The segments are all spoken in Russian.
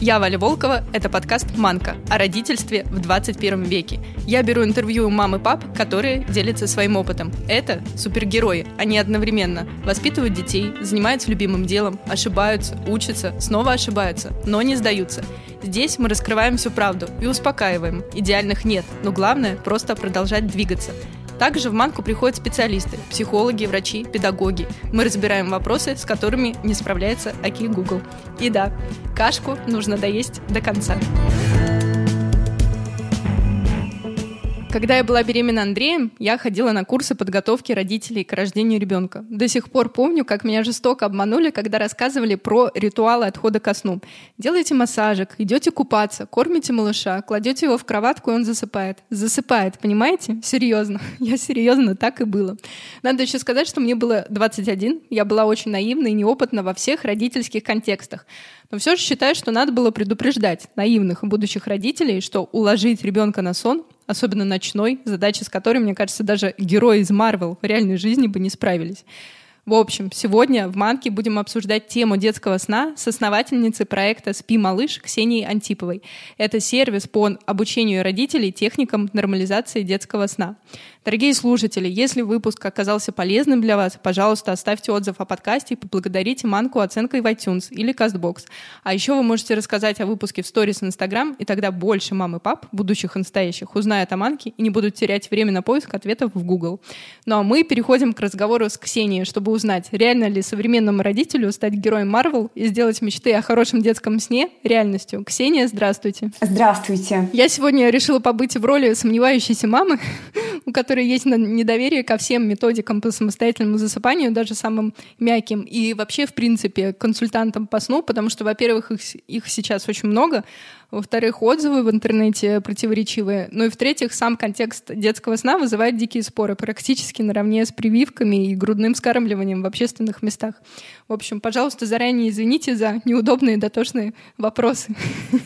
Я Валя Волкова, это подкаст «Манка» о родительстве в 21 веке. Я беру интервью у мам и пап, которые делятся своим опытом. Это супергерои, они одновременно воспитывают детей, занимаются любимым делом, ошибаются, учатся, снова ошибаются, но не сдаются. Здесь мы раскрываем всю правду и успокаиваем. Идеальных нет, но главное – просто продолжать двигаться. Также в Манку приходят специалисты, психологи, врачи, педагоги. Мы разбираем вопросы, с которыми не справляется Аки Google. И да, кашку нужно доесть до конца. Когда я была беременна Андреем, я ходила на курсы подготовки родителей к рождению ребенка. До сих пор помню, как меня жестоко обманули, когда рассказывали про ритуалы отхода ко сну. Делаете массажик, идете купаться, кормите малыша, кладете его в кроватку, и он засыпает. Засыпает, понимаете? Серьезно. Я серьезно, так и было. Надо еще сказать, что мне было 21, я была очень наивна и неопытна во всех родительских контекстах. Но все же считаю, что надо было предупреждать наивных будущих родителей, что уложить ребенка на сон особенно ночной, задача с которой, мне кажется, даже герои из Марвел в реальной жизни бы не справились. В общем, сегодня в Манке будем обсуждать тему детского сна с основательницей проекта «Спи, малыш» Ксенией Антиповой. Это сервис по обучению родителей техникам нормализации детского сна. Дорогие слушатели, если выпуск оказался полезным для вас, пожалуйста, оставьте отзыв о подкасте и поблагодарите Манку оценкой в iTunes или CastBox. А еще вы можете рассказать о выпуске в сторис Instagram, и тогда больше мам и пап, будущих и настоящих, узнают о Манке и не будут терять время на поиск ответов в Google. Ну а мы переходим к разговору с Ксенией, чтобы узнать, реально ли современному родителю стать героем Марвел и сделать мечты о хорошем детском сне реальностью. Ксения, здравствуйте. Здравствуйте. Я сегодня решила побыть в роли сомневающейся мамы, у которой которой есть недоверие ко всем методикам по самостоятельному засыпанию, даже самым мягким, и вообще, в принципе, консультантам по сну, потому что, во-первых, их, их сейчас очень много, во-вторых, отзывы в интернете противоречивые, ну и в-третьих, сам контекст детского сна вызывает дикие споры, практически наравне с прививками и грудным скармливанием в общественных местах. В общем, пожалуйста, заранее извините за неудобные дотошные вопросы.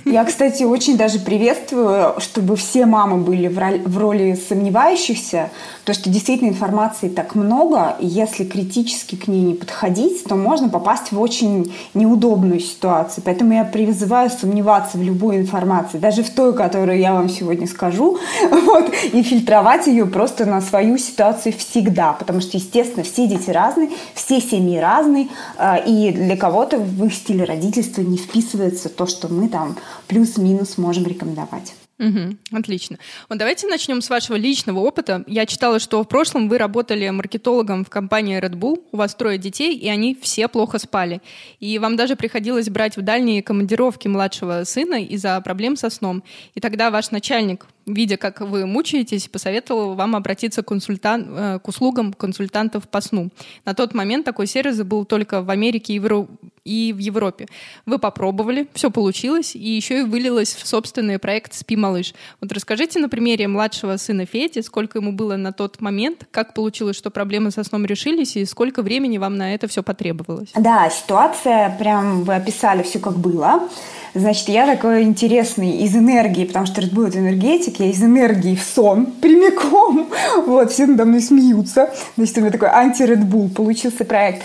Я, кстати, очень даже приветствую, чтобы все мамы были в роли, сомневающихся, потому что действительно информации так много, и если критически к ней не подходить, то можно попасть в очень неудобную ситуацию. Поэтому я призываю сомневаться в любой информации, даже в той, которую я вам сегодня скажу, вот, и фильтровать ее просто на свою ситуацию всегда, потому что, естественно, все дети разные, все семьи разные, а, и для кого-то в их стиле родительства не вписывается то, что мы там плюс-минус можем рекомендовать. Угу, отлично. Вот давайте начнем с вашего личного опыта. Я читала, что в прошлом вы работали маркетологом в компании Red Bull, у вас трое детей, и они все плохо спали. И вам даже приходилось брать в дальние командировки младшего сына из-за проблем со сном. И тогда ваш начальник видя, как вы мучаетесь, посоветовал вам обратиться к, консультан... Э, к услугам консультантов по сну. На тот момент такой сервис был только в Америке и в, и в Европе. Вы попробовали, все получилось, и еще и вылилось в собственный проект «Спи, малыш». Вот расскажите на примере младшего сына Феди, сколько ему было на тот момент, как получилось, что проблемы со сном решились, и сколько времени вам на это все потребовалось? Да, ситуация, прям вы описали все как было. Значит, я такой интересный из энергии, потому что Red Bull это энергетик, я из энергии в сон прямиком. Вот, все надо мной смеются. Значит, у меня такой анти-Red получился проект.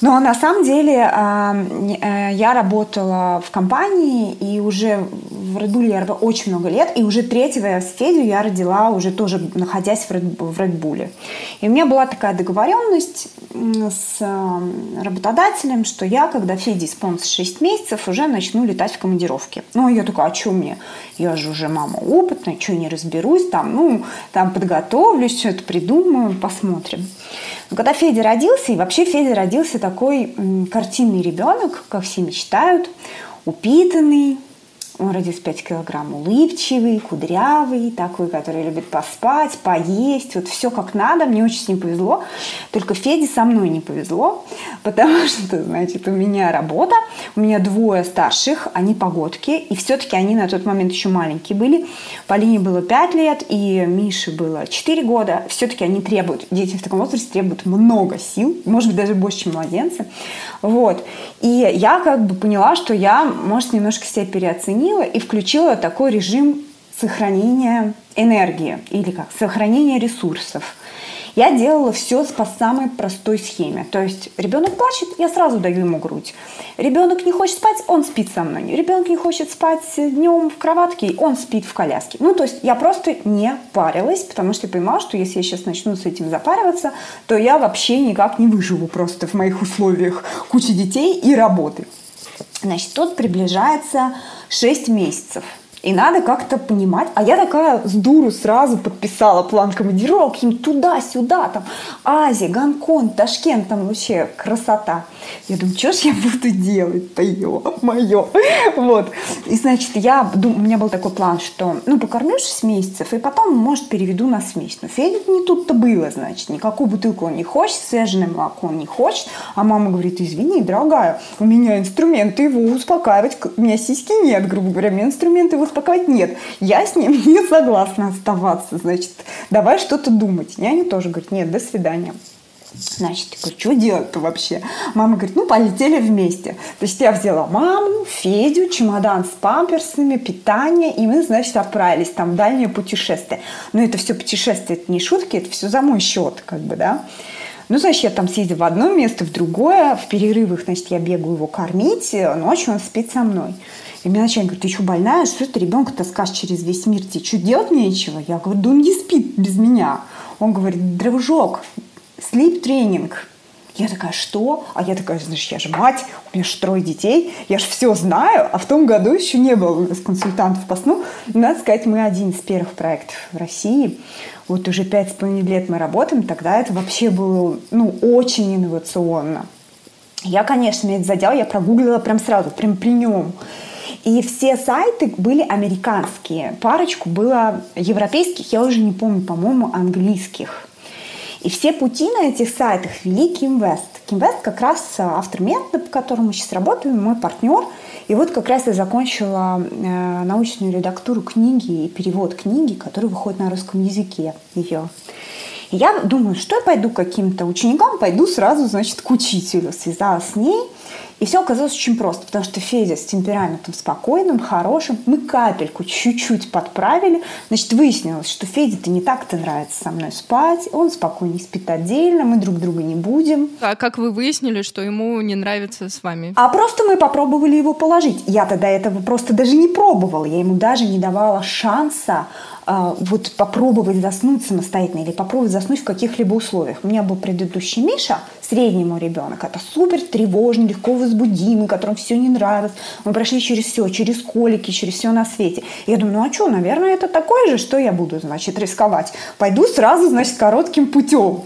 Но на самом деле а, э, я работала в компании, и уже в Red Bull я очень много лет, и уже третьего Федю я родила, уже тоже находясь в Red, Bull. И у меня была такая договоренность с работодателем, что я, когда Феде исполнится 6 месяцев, уже начну летать в командировке. Ну, я такая, а что мне? Я же уже мама опытная, что не разберусь, там, ну, там подготовлюсь, все это придумаю, посмотрим. Но когда Федя родился, и вообще Федя родился такой картинный ребенок, как все мечтают, упитанный, он родился 5 килограмм, улыбчивый, кудрявый, такой, который любит поспать, поесть, вот все как надо. Мне очень с ним повезло. Только Феде со мной не повезло, потому что, значит, у меня работа, у меня двое старших, они погодки, и все-таки они на тот момент еще маленькие были. Полине было 5 лет, и Мише было 4 года. Все-таки они требуют, дети в таком возрасте требуют много сил, может быть, даже больше, чем младенцы. Вот. И я как бы поняла, что я, может, немножко себя переоценила, изменила и включила такой режим сохранения энергии или как сохранения ресурсов. Я делала все по самой простой схеме. То есть ребенок плачет, я сразу даю ему грудь. Ребенок не хочет спать, он спит со мной. Ребенок не хочет спать днем в кроватке, он спит в коляске. Ну, то есть я просто не парилась, потому что я понимала, что если я сейчас начну с этим запариваться, то я вообще никак не выживу просто в моих условиях куча детей и работы. Значит, тут приближается 6 месяцев – и надо как-то понимать. А я такая с дуру сразу подписала план командировок им туда-сюда, там Азия, Гонконг, Ташкент, там вообще красота. Я думаю, что ж я буду делать-то, мое. Вот. И, значит, я, у меня был такой план, что, ну, покормлю 6 месяцев, и потом, может, переведу на смесь. Но Федя не тут-то было, значит, никакую бутылку он не хочет, свежее молоко он не хочет. А мама говорит, извини, дорогая, у меня инструменты его успокаивать, у меня сиськи нет, грубо говоря, меня инструменты его успокаивать нет. Я с ним не согласна оставаться, значит, давай что-то думать. Няня тоже говорит, нет, до свидания. Значит, я говорю, что делать-то вообще? Мама говорит, ну, полетели вместе. То есть я взяла маму, Федю, чемодан с памперсами, питание, и мы, значит, отправились там в дальнее путешествие. Но это все путешествие, это не шутки, это все за мой счет, как бы, да. Ну, значит, я там съездила в одно место, в другое, в перерывах, значит, я бегаю его кормить, ночью он спит со мной. И мне начальник говорит, ты что, больная? Что ты ребенка таскаешь через весь мир? Тебе что, делать нечего? Я говорю, да он не спит без меня. Он говорит, дружок, sleep тренинг. Я такая, что? А я такая, знаешь, я же мать, у меня же трое детей, я же все знаю, а в том году еще не было у нас консультантов по сну. Надо сказать, мы один из первых проектов в России. Вот уже пять с половиной лет мы работаем, тогда это вообще было, ну, очень инновационно. Я, конечно, меня это задел, я прогуглила прям сразу, прям при нем. И все сайты были американские. Парочку было европейских, я уже не помню, по-моему, английских. И все пути на этих сайтах вели Кимвест. Кимвест как раз автор метода, по которому мы сейчас работаем, мой партнер. И вот как раз я закончила э, научную редактуру книги и перевод книги, который выходит на русском языке ее. И я думаю, что я пойду каким-то ученикам, пойду сразу, значит, к учителю. Связалась с ней – и все оказалось очень просто, потому что Федя с темпераментом спокойным, хорошим, мы капельку чуть-чуть подправили. Значит, выяснилось, что Феде-то не так-то нравится со мной спать, он спокойнее спит отдельно, мы друг друга не будем. А как вы выяснили, что ему не нравится с вами? А просто мы попробовали его положить. Я-то до этого просто даже не пробовала, я ему даже не давала шанса вот попробовать заснуть самостоятельно или попробовать заснуть в каких-либо условиях. У меня был предыдущий Миша, средний мой ребенок, это супер тревожный, легко возбудимый, которому все не нравится. Мы прошли через все, через колики, через все на свете. Я думаю, ну а что, наверное, это такое же, что я буду, значит, рисковать. Пойду сразу, значит, коротким путем.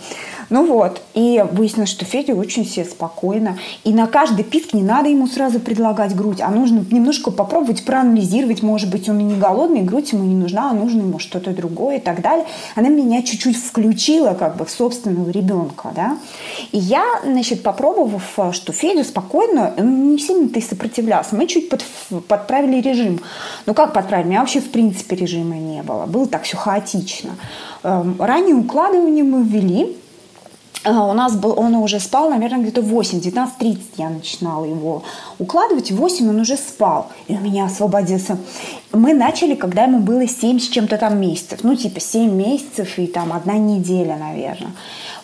Ну вот, и выяснилось, что Федя очень себе спокойно. И на каждый писк не надо ему сразу предлагать грудь, а нужно немножко попробовать проанализировать. Может быть, он и не голодный, грудь ему не нужна, а нужно ему что-то другое и так далее. Она меня чуть-чуть включила как бы в собственного ребенка, да. И я, значит, попробовав, что Федя спокойно, не сильно-то и сопротивлялся. Мы чуть под, подправили режим. Ну как подправили? У меня вообще в принципе режима не было. Было так все хаотично. Эм, раннее укладывание мы ввели, у нас был, он уже спал, наверное, где-то 8, 19.30 я начинала его укладывать, в 8 он уже спал, и у меня освободился. Мы начали, когда ему было 7 с чем-то там месяцев, ну, типа 7 месяцев и там одна неделя, наверное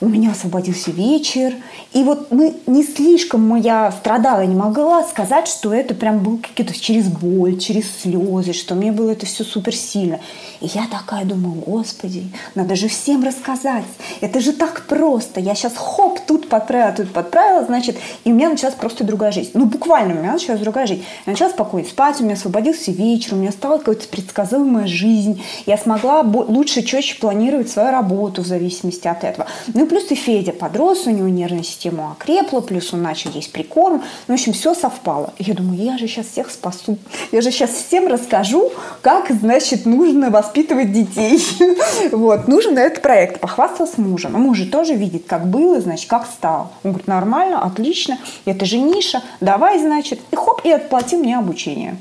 у меня освободился вечер. И вот мы не слишком я страдала, не могла сказать, что это прям был какие-то через боль, через слезы, что мне было это все супер сильно. И я такая думаю, господи, надо же всем рассказать. Это же так просто. Я сейчас хоп, тут подправила, тут подправила, значит, и у меня началась просто другая жизнь. Ну, буквально у меня началась другая жизнь. Я начала спокойно спать, у меня освободился вечер, у меня стала какая-то предсказуемая жизнь. Я смогла лучше, четче планировать свою работу в зависимости от этого. Ну, плюс и Федя подрос, у него нервная система окрепла, плюс он начал есть прикорм. Ну, в общем, все совпало. И я думаю, я же сейчас всех спасу. Я же сейчас всем расскажу, как, значит, нужно воспитывать детей. Вот, нужен этот проект. Похвастался мужем. А муж же тоже видит, как было, значит, как стал. Он говорит, нормально, отлично, это же ниша, давай, значит. И хоп, и отплати мне обучение.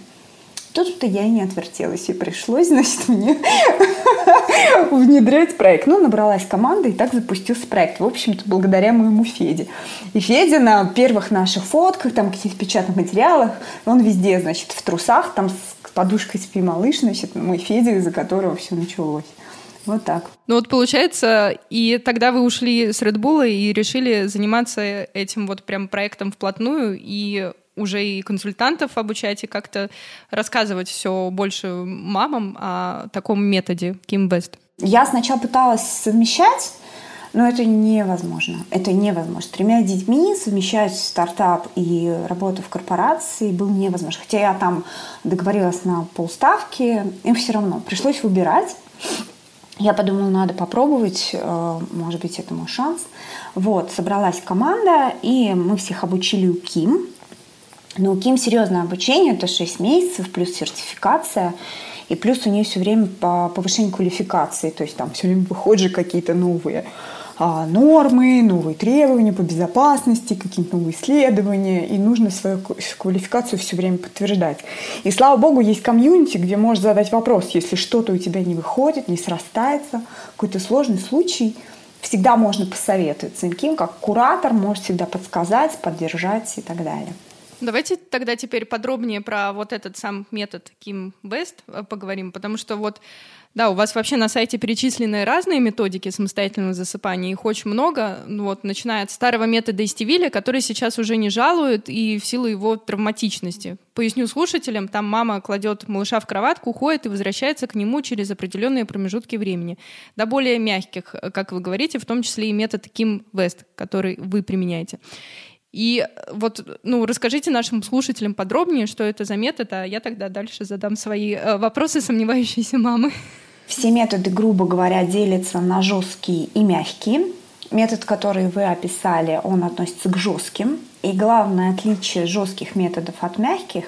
Тут-то я и не отвертелась, и пришлось, значит, мне внедрять проект. Ну, набралась команда, и так запустился проект. В общем-то, благодаря моему Феде. И Федя на первых наших фотках, там, каких-то печатных материалах, он везде, значит, в трусах, там, с подушкой спи, малыш, значит, мой Федя, из-за которого все началось. Вот так. Ну вот получается, и тогда вы ушли с Red Bull и решили заниматься этим вот прям проектом вплотную и уже и консультантов обучать, и как-то рассказывать все больше мамам о таком методе Kim Best. Я сначала пыталась совмещать, но это невозможно. Это невозможно. С тремя детьми совмещать стартап и работу в корпорации было невозможно. Хотя я там договорилась на полставки, им все равно пришлось выбирать. Я подумала, надо попробовать, э, может быть, это мой шанс. Вот, собралась команда, и мы всех обучили у Ким. Но у Ким серьезное обучение, это 6 месяцев, плюс сертификация. И плюс у нее все время по повышению квалификации, то есть там все время выходят же какие-то новые а, нормы, новые требования по безопасности, какие-то новые исследования, и нужно свою квалификацию все время подтверждать. И слава богу, есть комьюнити, где можешь задать вопрос, если что-то у тебя не выходит, не срастается, какой-то сложный случай, всегда можно посоветоваться. И Ким, как куратор, может всегда подсказать, поддержать и так далее. Давайте тогда теперь подробнее про вот этот сам метод Kim Best э, поговорим, потому что вот да, у вас вообще на сайте перечислены разные методики самостоятельного засыпания, их очень много, ну вот, начиная от старого метода Истивиля, который сейчас уже не жалуют и в силу его травматичности. Поясню слушателям, там мама кладет малыша в кроватку, уходит и возвращается к нему через определенные промежутки времени. До более мягких, э, как вы говорите, в том числе и метод Ким Вест, который вы применяете. И вот, ну, расскажите нашим слушателям подробнее, что это за метод, а я тогда дальше задам свои э, вопросы сомневающейся мамы. Все методы, грубо говоря, делятся на жесткие и мягкие. Метод, который вы описали, он относится к жестким. И главное отличие жестких методов от мягких,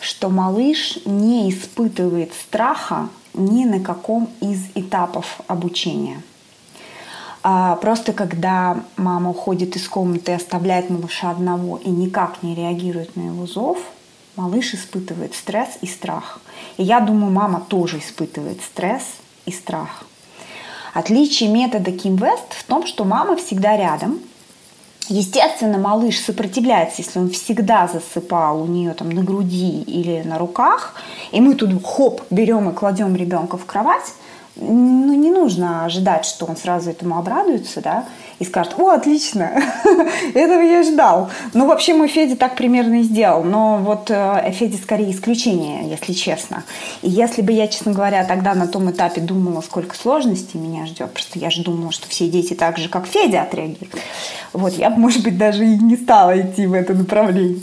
что малыш не испытывает страха ни на каком из этапов обучения – а просто когда мама уходит из комнаты и оставляет малыша одного и никак не реагирует на его зов, малыш испытывает стресс и страх. И я думаю, мама тоже испытывает стресс и страх. Отличие метода Ким Вест в том, что мама всегда рядом. Естественно, малыш сопротивляется, если он всегда засыпал у нее там на груди или на руках, и мы тут хоп, берем и кладем ребенка в кровать, ну, нужно ожидать, что он сразу этому обрадуется, да, и скажет, о, отлично, этого я ждал. Ну, вообще мой Федя так примерно и сделал, но вот э, Федя скорее исключение, если честно. И если бы я, честно говоря, тогда на том этапе думала, сколько сложностей меня ждет, просто я же думала, что все дети так же, как Федя, отреагируют. Вот, я бы, может быть, даже и не стала идти в это направление.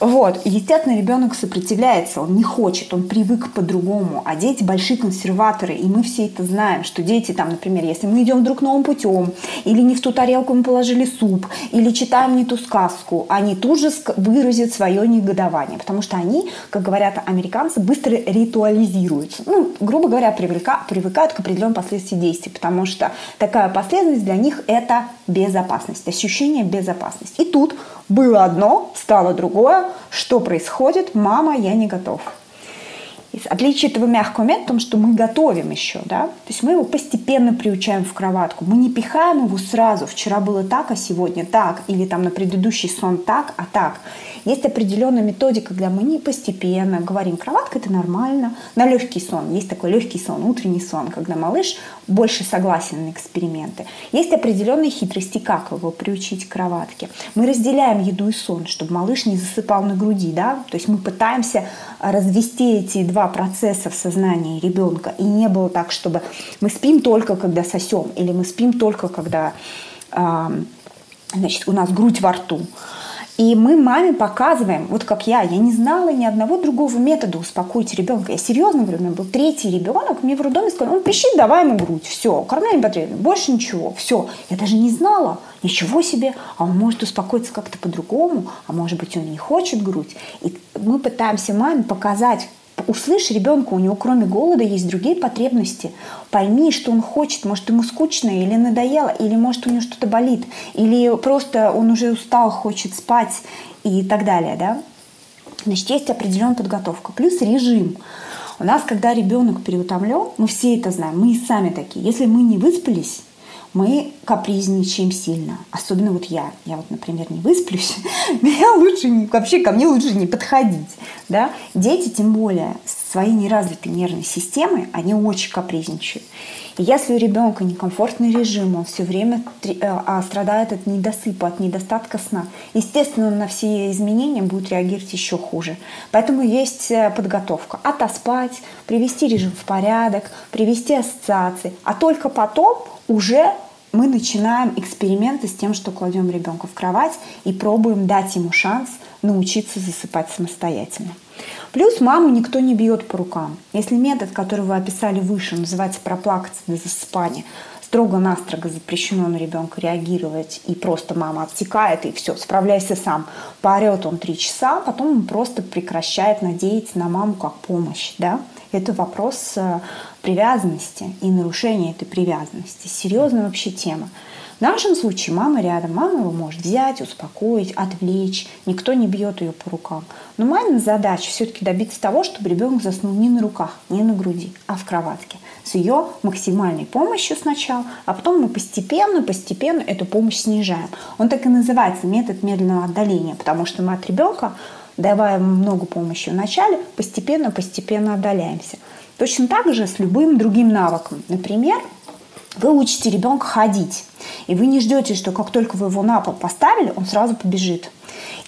Вот, естественно, ребенок сопротивляется, он не хочет, он привык по-другому, а дети большие консерваторы, и мы все это знаем, что дети там, например, если мы идем вдруг новым путем, или не в ту тарелку мы положили суп, или читаем не ту сказку, они тут же выразят свое негодование, потому что они, как говорят американцы, быстро ритуализируются. Ну, грубо говоря, привлека, привыкают к определенным последствиям действий, потому что такая последовательность для них – это безопасность, ощущение безопасности. И тут было одно, стало другое. Что происходит? Мама, я не готов. Отличие этого мягкого метода в том, что мы готовим еще, да, то есть мы его постепенно приучаем в кроватку. Мы не пихаем его сразу. Вчера было так, а сегодня так. Или там на предыдущий сон так, а так. Есть определенная методика, когда мы не постепенно говорим, кроватка это нормально, на легкий сон. Есть такой легкий сон, утренний сон, когда малыш больше согласен на эксперименты. Есть определенные хитрости, как его приучить к кроватке. Мы разделяем еду и сон, чтобы малыш не засыпал на груди, да, то есть мы пытаемся развести эти два процесса в сознании ребенка. И не было так, чтобы мы спим только, когда сосем, или мы спим только, когда значит, у нас грудь во рту. И мы маме показываем, вот как я, я не знала ни одного другого метода успокоить ребенка. Я серьезно говорю, у меня был третий ребенок, мне в роддоме сказали, он пищит, давай ему грудь, все, кормление потребно, больше ничего, все. Я даже не знала, ничего себе, а он может успокоиться как-то по-другому, а может быть он не хочет грудь. И мы пытаемся маме показать, услышь ребенка, у него кроме голода есть другие потребности. Пойми, что он хочет. Может, ему скучно или надоело, или может, у него что-то болит, или просто он уже устал, хочет спать и так далее. Да? Значит, есть определенная подготовка. Плюс режим. У нас, когда ребенок переутомлен, мы все это знаем, мы и сами такие. Если мы не выспались, мы капризничаем сильно. Особенно вот я. Я вот, например, не высплюсь. Меня лучше вообще ко мне лучше не подходить. Да? Дети, тем более, с своей неразвитой нервной системой, они очень капризничают. И если у ребенка некомфортный режим, он все время э, а, страдает от недосыпа, от недостатка сна, естественно, он на все изменения будет реагировать еще хуже. Поэтому есть э, подготовка. Отоспать, привести режим в порядок, привести ассоциации. А только потом уже мы начинаем эксперименты с тем, что кладем ребенка в кровать и пробуем дать ему шанс научиться засыпать самостоятельно. Плюс маму никто не бьет по рукам. Если метод, который вы описали выше, называется проплакаться до засыпания, строго-настрого запрещено на ребенка реагировать, и просто мама обтекает, и все, справляйся сам. Поорет он три часа, потом он просто прекращает надеяться на маму как помощь. Да? Это вопрос э, привязанности и нарушения этой привязанности. Серьезная вообще тема. В нашем случае мама рядом, мама его может взять, успокоить, отвлечь, никто не бьет ее по рукам. Но мамина задача все-таки добиться того, чтобы ребенок заснул не на руках, не на груди, а в кроватке. С ее максимальной помощью сначала, а потом мы постепенно, постепенно эту помощь снижаем. Он так и называется метод медленного отдаления, потому что мы от ребенка давая много помощи в начале, постепенно, постепенно отдаляемся. Точно так же с любым другим навыком. Например, вы учите ребенка ходить, и вы не ждете, что как только вы его на пол поставили, он сразу побежит.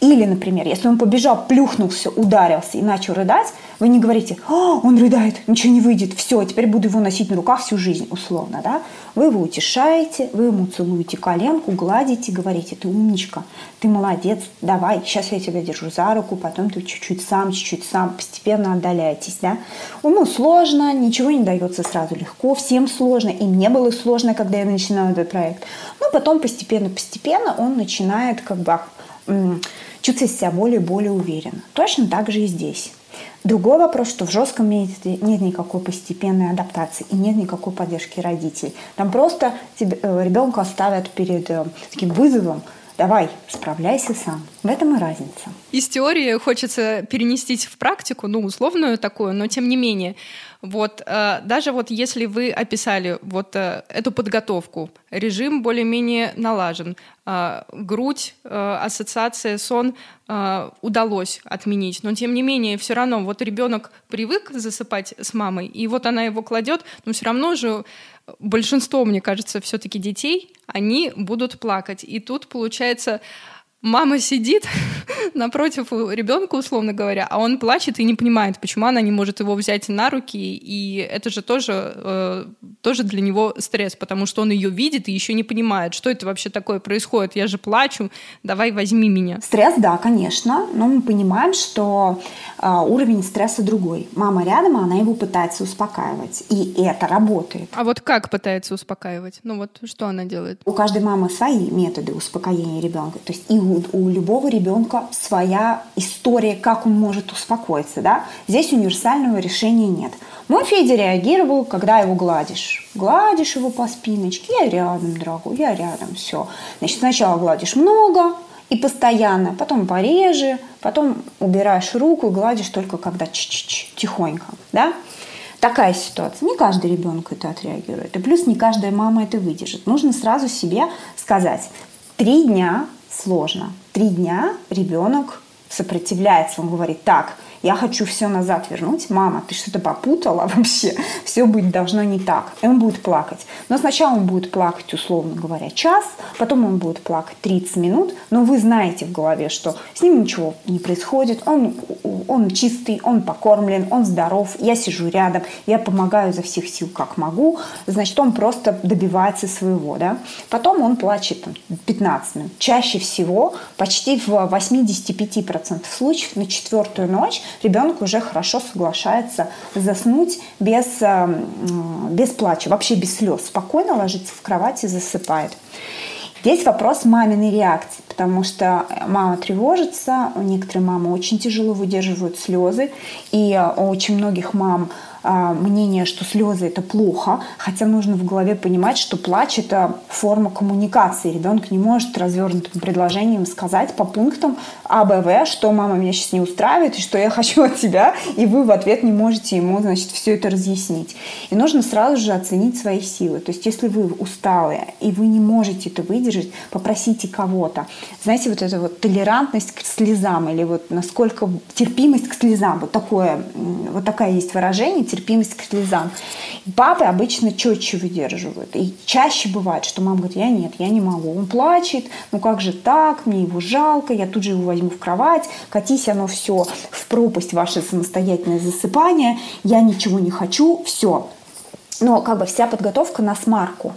Или, например, если он побежал, плюхнулся, ударился и начал рыдать, вы не говорите, «А, он рыдает, ничего не выйдет, все, теперь буду его носить на руках всю жизнь, условно, да? Вы его утешаете, вы ему целуете коленку, гладите, говорите, ты умничка, ты молодец, давай, сейчас я тебя держу за руку, потом ты чуть-чуть сам, чуть-чуть сам, постепенно отдаляетесь, да? Ему сложно, ничего не дается сразу легко, всем сложно, и мне было сложно, когда я начинала этот проект. Но потом постепенно-постепенно он начинает как бы чувствовать себя более и более уверенно. Точно так же и здесь. Другой вопрос, что в жестком методе нет никакой постепенной адаптации и нет никакой поддержки родителей. Там просто тебе, э, ребенка ставят перед э, таким вызовом, давай, справляйся сам. В этом и разница. Из теории хочется перенести в практику, ну, условную такую, но тем не менее. Вот э, даже вот если вы описали вот э, эту подготовку, режим более-менее налажен, э, грудь, ассоциация, сон удалось отменить, но тем не менее все равно вот ребенок привык засыпать с мамой, и вот она его кладет, но все равно же большинство, мне кажется, все-таки детей, они будут плакать, и тут получается мама сидит напротив ребенка, условно говоря, а он плачет и не понимает, почему она не может его взять на руки, и это же тоже, э, тоже для него стресс, потому что он ее видит и еще не понимает, что это вообще такое происходит, я же плачу, давай возьми меня. Стресс, да, конечно, но мы понимаем, что э, уровень стресса другой. Мама рядом, а она его пытается успокаивать, и это работает. А вот как пытается успокаивать? Ну вот что она делает? У каждой мамы свои методы успокоения ребенка, то есть и у, у любого ребенка своя история, как он может успокоиться. Да? Здесь универсального решения нет. Мой Федя реагировал, когда его гладишь. Гладишь его по спиночке, я рядом, дорогой, я рядом, все. Значит, сначала гладишь много и постоянно, потом пореже, потом убираешь руку и гладишь только когда ч -ч -ч, тихонько. Да? Такая ситуация. Не каждый ребенок это отреагирует. И плюс не каждая мама это выдержит. Нужно сразу себе сказать, три дня сложно. Три дня ребенок сопротивляется, он говорит, так, я хочу все назад вернуть. Мама, ты что-то попутала вообще. Все быть должно не так. И он будет плакать. Но сначала он будет плакать, условно говоря, час, потом он будет плакать 30 минут. Но вы знаете в голове, что с ним ничего не происходит. Он, он чистый, он покормлен, он здоров. Я сижу рядом, я помогаю за всех сил, как могу. Значит, он просто добивается своего. Да? Потом он плачет там, 15 минут. Чаще всего, почти в 85% случаев на четвертую ночь ребенок уже хорошо соглашается заснуть без, э, без плача, вообще без слез. Спокойно ложится в кровать и засыпает. Здесь вопрос маминой реакции, потому что мама тревожится, некоторые мамы очень тяжело выдерживают слезы, и у очень многих мам мнение, что слезы это плохо, хотя нужно в голове понимать, что плач это форма коммуникации. Ребенок не может развернутым предложением сказать по пунктам А, Б, В, что мама меня сейчас не устраивает и что я хочу от тебя, и вы в ответ не можете ему, значит, все это разъяснить. И нужно сразу же оценить свои силы. То есть, если вы усталые и вы не можете это выдержать, попросите кого-то. Знаете, вот эта вот толерантность к слезам или вот насколько терпимость к слезам, вот такое, вот такая есть выражение, терпимость к слезам. Папы обычно четче выдерживают. И чаще бывает, что мама говорит, я нет, я не могу. Он плачет, ну как же так, мне его жалко, я тут же его возьму в кровать, катись оно все в пропасть ваше самостоятельное засыпание, я ничего не хочу, все. Но как бы вся подготовка на смарку.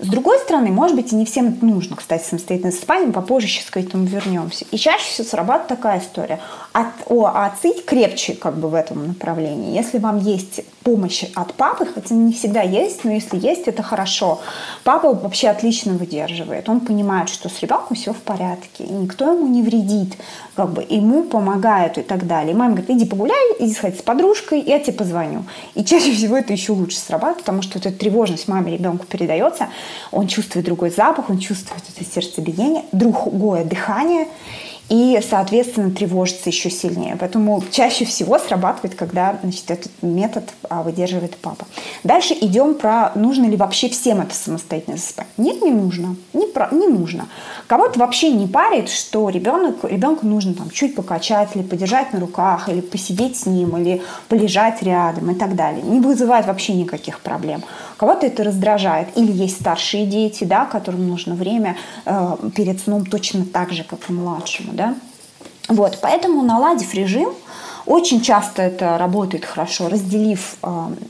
С другой стороны, может быть, и не всем нужно, кстати, самостоятельное засыпание, попозже сейчас к этому вернемся. И чаще всего срабатывает такая история. От, о, а отцыть крепче как бы в этом направлении. Если вам есть помощь от папы, хотя не всегда есть, но если есть, это хорошо. Папа вообще отлично выдерживает. Он понимает, что с ребенком все в порядке, и никто ему не вредит, как бы ему помогают и так далее. И мама говорит, иди погуляй, иди сходи с подружкой, я тебе позвоню. И чаще всего это еще лучше срабатывает, потому что эта тревожность маме ребенку передается, он чувствует другой запах, он чувствует это сердцебиение, другое дыхание, и, соответственно, тревожится еще сильнее. Поэтому чаще всего срабатывает, когда значит, этот метод а, выдерживает папа. Дальше идем про, нужно ли вообще всем это самостоятельно засыпать. Нет, не нужно. Не, про, не нужно. Кого-то вообще не парит, что ребенок, ребенку нужно там, чуть покачать, или подержать на руках, или посидеть с ним, или полежать рядом и так далее. Не вызывает вообще никаких проблем. Кого-то это раздражает. Или есть старшие дети, да, которым нужно время э, перед сном точно так же, как и младшему. Да? Вот, поэтому наладив режим, очень часто это работает хорошо, разделив э,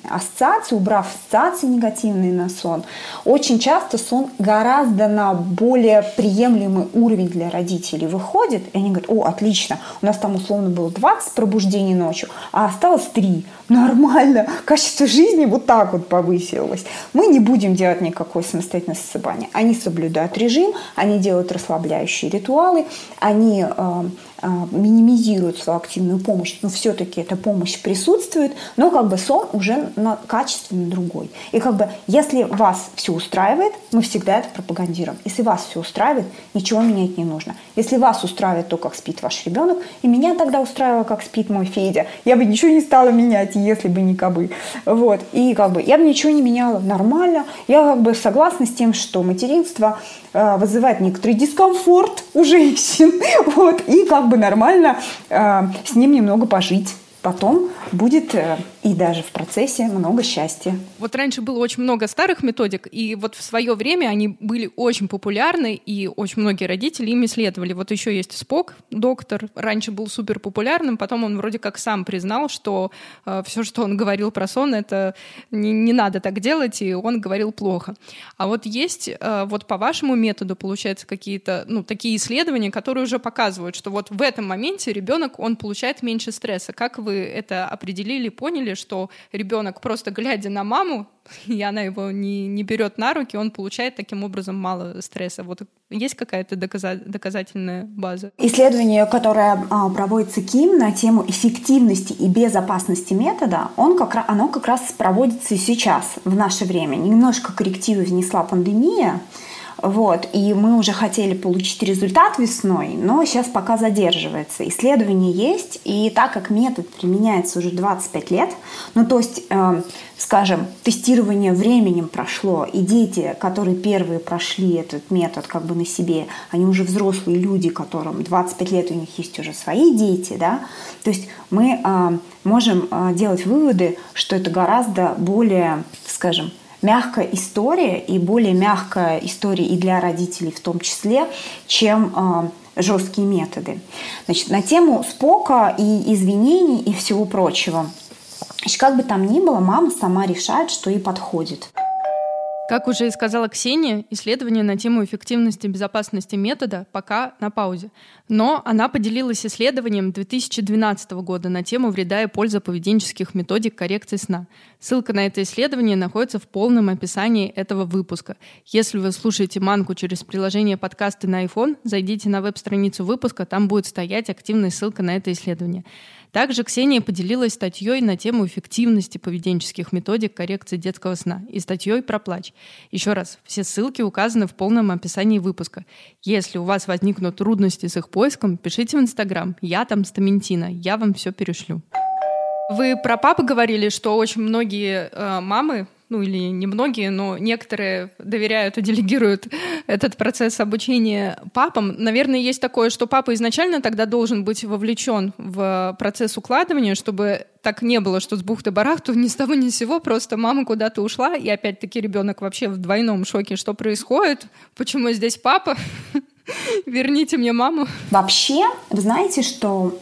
ассоциации, убрав ассоциации негативные на сон. Очень часто сон гораздо на более приемлемый уровень для родителей выходит, и они говорят, о, отлично, у нас там условно было 20 пробуждений ночью, а осталось 3. Нормально, качество жизни вот так вот повысилось. Мы не будем делать никакое самостоятельное засыпание. Они соблюдают режим, они делают расслабляющие ритуалы, они э, а, минимизируют свою активную помощь, но все-таки эта помощь присутствует, но как бы сон уже на качественно другой. И как бы если вас все устраивает, мы всегда это пропагандируем. Если вас все устраивает, ничего менять не нужно. Если вас устраивает то, как спит ваш ребенок, и меня тогда устраивало, как спит мой Федя, я бы ничего не стала менять, если бы не кобы. Вот. И как бы я бы ничего не меняла нормально. Я как бы согласна с тем, что материнство э, вызывает некоторый дискомфорт у женщин. Вот. И как бы нормально э, с ним немного пожить. Потом будет э, и даже в процессе много счастья. Вот раньше было очень много старых методик, и вот в свое время они были очень популярны, и очень многие родители ими следовали. Вот еще есть Спок, доктор, раньше был супер популярным, потом он вроде как сам признал, что э, все, что он говорил про сон, это не, не надо так делать, и он говорил плохо. А вот есть э, вот по вашему методу, получается, какие-то ну, такие исследования, которые уже показывают, что вот в этом моменте ребенок, он получает меньше стресса. Как вы это определили, поняли, что ребенок просто глядя на маму, и она его не, не берет на руки, он получает таким образом мало стресса. Вот есть какая-то доказа- доказательная база? Исследование, которое а, проводится КИМ на тему эффективности и безопасности метода, он как раз, оно как раз проводится и сейчас, в наше время. Немножко коррективы внесла пандемия, вот, и мы уже хотели получить результат весной, но сейчас пока задерживается. Исследование есть, и так как метод применяется уже 25 лет, ну то есть, э, скажем, тестирование временем прошло, и дети, которые первые прошли этот метод как бы на себе, они уже взрослые люди, которым 25 лет, у них есть уже свои дети, да, то есть мы э, можем э, делать выводы, что это гораздо более, скажем, мягкая история и более мягкая история и для родителей в том числе, чем э, жесткие методы. Значит, на тему спока и извинений и всего прочего. Значит, как бы там ни было, мама сама решает, что ей подходит. Как уже и сказала Ксения, исследование на тему эффективности и безопасности метода пока на паузе. Но она поделилась исследованием 2012 года на тему вреда и пользы поведенческих методик коррекции сна. Ссылка на это исследование находится в полном описании этого выпуска. Если вы слушаете Манку через приложение подкасты на iPhone, зайдите на веб-страницу выпуска, там будет стоять активная ссылка на это исследование. Также Ксения поделилась статьей на тему эффективности поведенческих методик коррекции детского сна и статьей про плач. Еще раз, все ссылки указаны в полном описании выпуска. Если у вас возникнут трудности с их поиском, пишите в Инстаграм. Я там Стаментина. Я вам все перешлю. Вы про папы говорили, что очень многие э, мамы ну или не многие, но некоторые доверяют и делегируют этот процесс обучения папам. Наверное, есть такое, что папа изначально тогда должен быть вовлечен в процесс укладывания, чтобы так не было, что с бухты-барахту ни с того ни с сего просто мама куда-то ушла, и опять-таки ребенок вообще в двойном шоке, что происходит, почему здесь папа, Верните мне маму. Вообще, вы знаете, что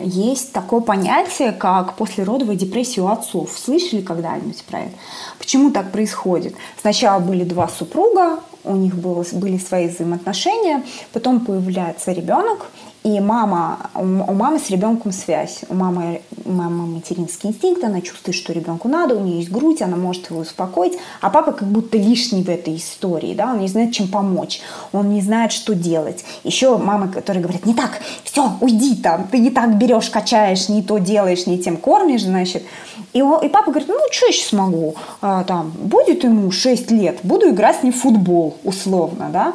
есть такое понятие, как послеродовая депрессия у отцов. Слышали когда-нибудь про это? Почему так происходит? Сначала были два супруга, у них было, были свои взаимоотношения, потом появляется ребенок, и мама, у мамы с ребенком связь. У мамы, у мамы материнский инстинкт, она чувствует, что ребенку надо, у нее есть грудь, она может его успокоить. А папа как будто лишний в этой истории, да, он не знает, чем помочь, он не знает, что делать. Еще мамы, которые говорят, не так, все, уйди там, ты не так берешь, качаешь, не то делаешь, не тем кормишь, значит. И, он, и папа говорит, ну, что я сейчас могу? А, там, будет ему 6 лет, буду играть с ним в футбол, условно, да.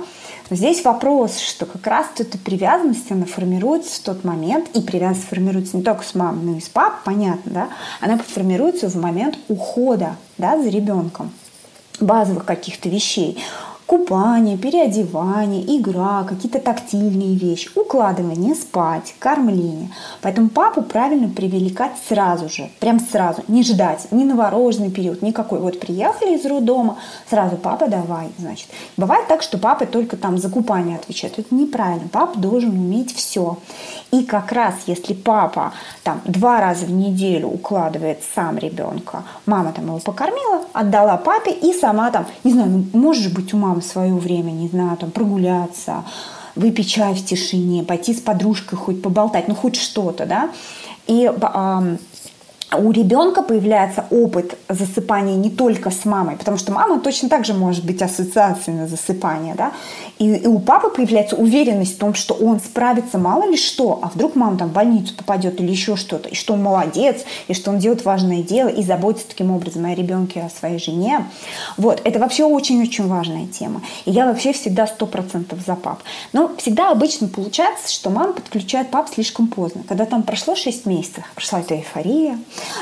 Здесь вопрос, что как раз эта привязанность, она формируется в тот момент, и привязанность формируется не только с мамой, но и с папой, понятно, да, она формируется в момент ухода, да, за ребенком базовых каких-то вещей. Купание, переодевание, игра, какие-то тактильные вещи, укладывание, спать, кормление. Поэтому папу правильно привлекать сразу же, прям сразу, не ждать, ни новорожденный период, никакой. Вот приехали из роддома, сразу папа давай, значит. Бывает так, что папа только там за купание отвечает. Это неправильно. Папа должен уметь все. И как раз если папа там два раза в неделю укладывает сам ребенка, мама там его покормила, отдала папе и сама там, не знаю, ну, может быть у мамы в свое время, не знаю, там прогуляться, выпить чай в тишине, пойти с подружкой хоть поболтать, ну хоть что-то, да. И у ребенка появляется опыт засыпания не только с мамой, потому что мама точно так же может быть ассоциацией на засыпание, да, и, и у папы появляется уверенность в том, что он справится мало ли что, а вдруг мама там в больницу попадет или еще что-то, и что он молодец, и что он делает важное дело, и заботится таким образом о ребенке, о своей жене. Вот, это вообще очень-очень важная тема. И я вообще всегда сто процентов за пап. Но всегда обычно получается, что мама подключает пап слишком поздно. Когда там прошло 6 месяцев, прошла эта эйфория,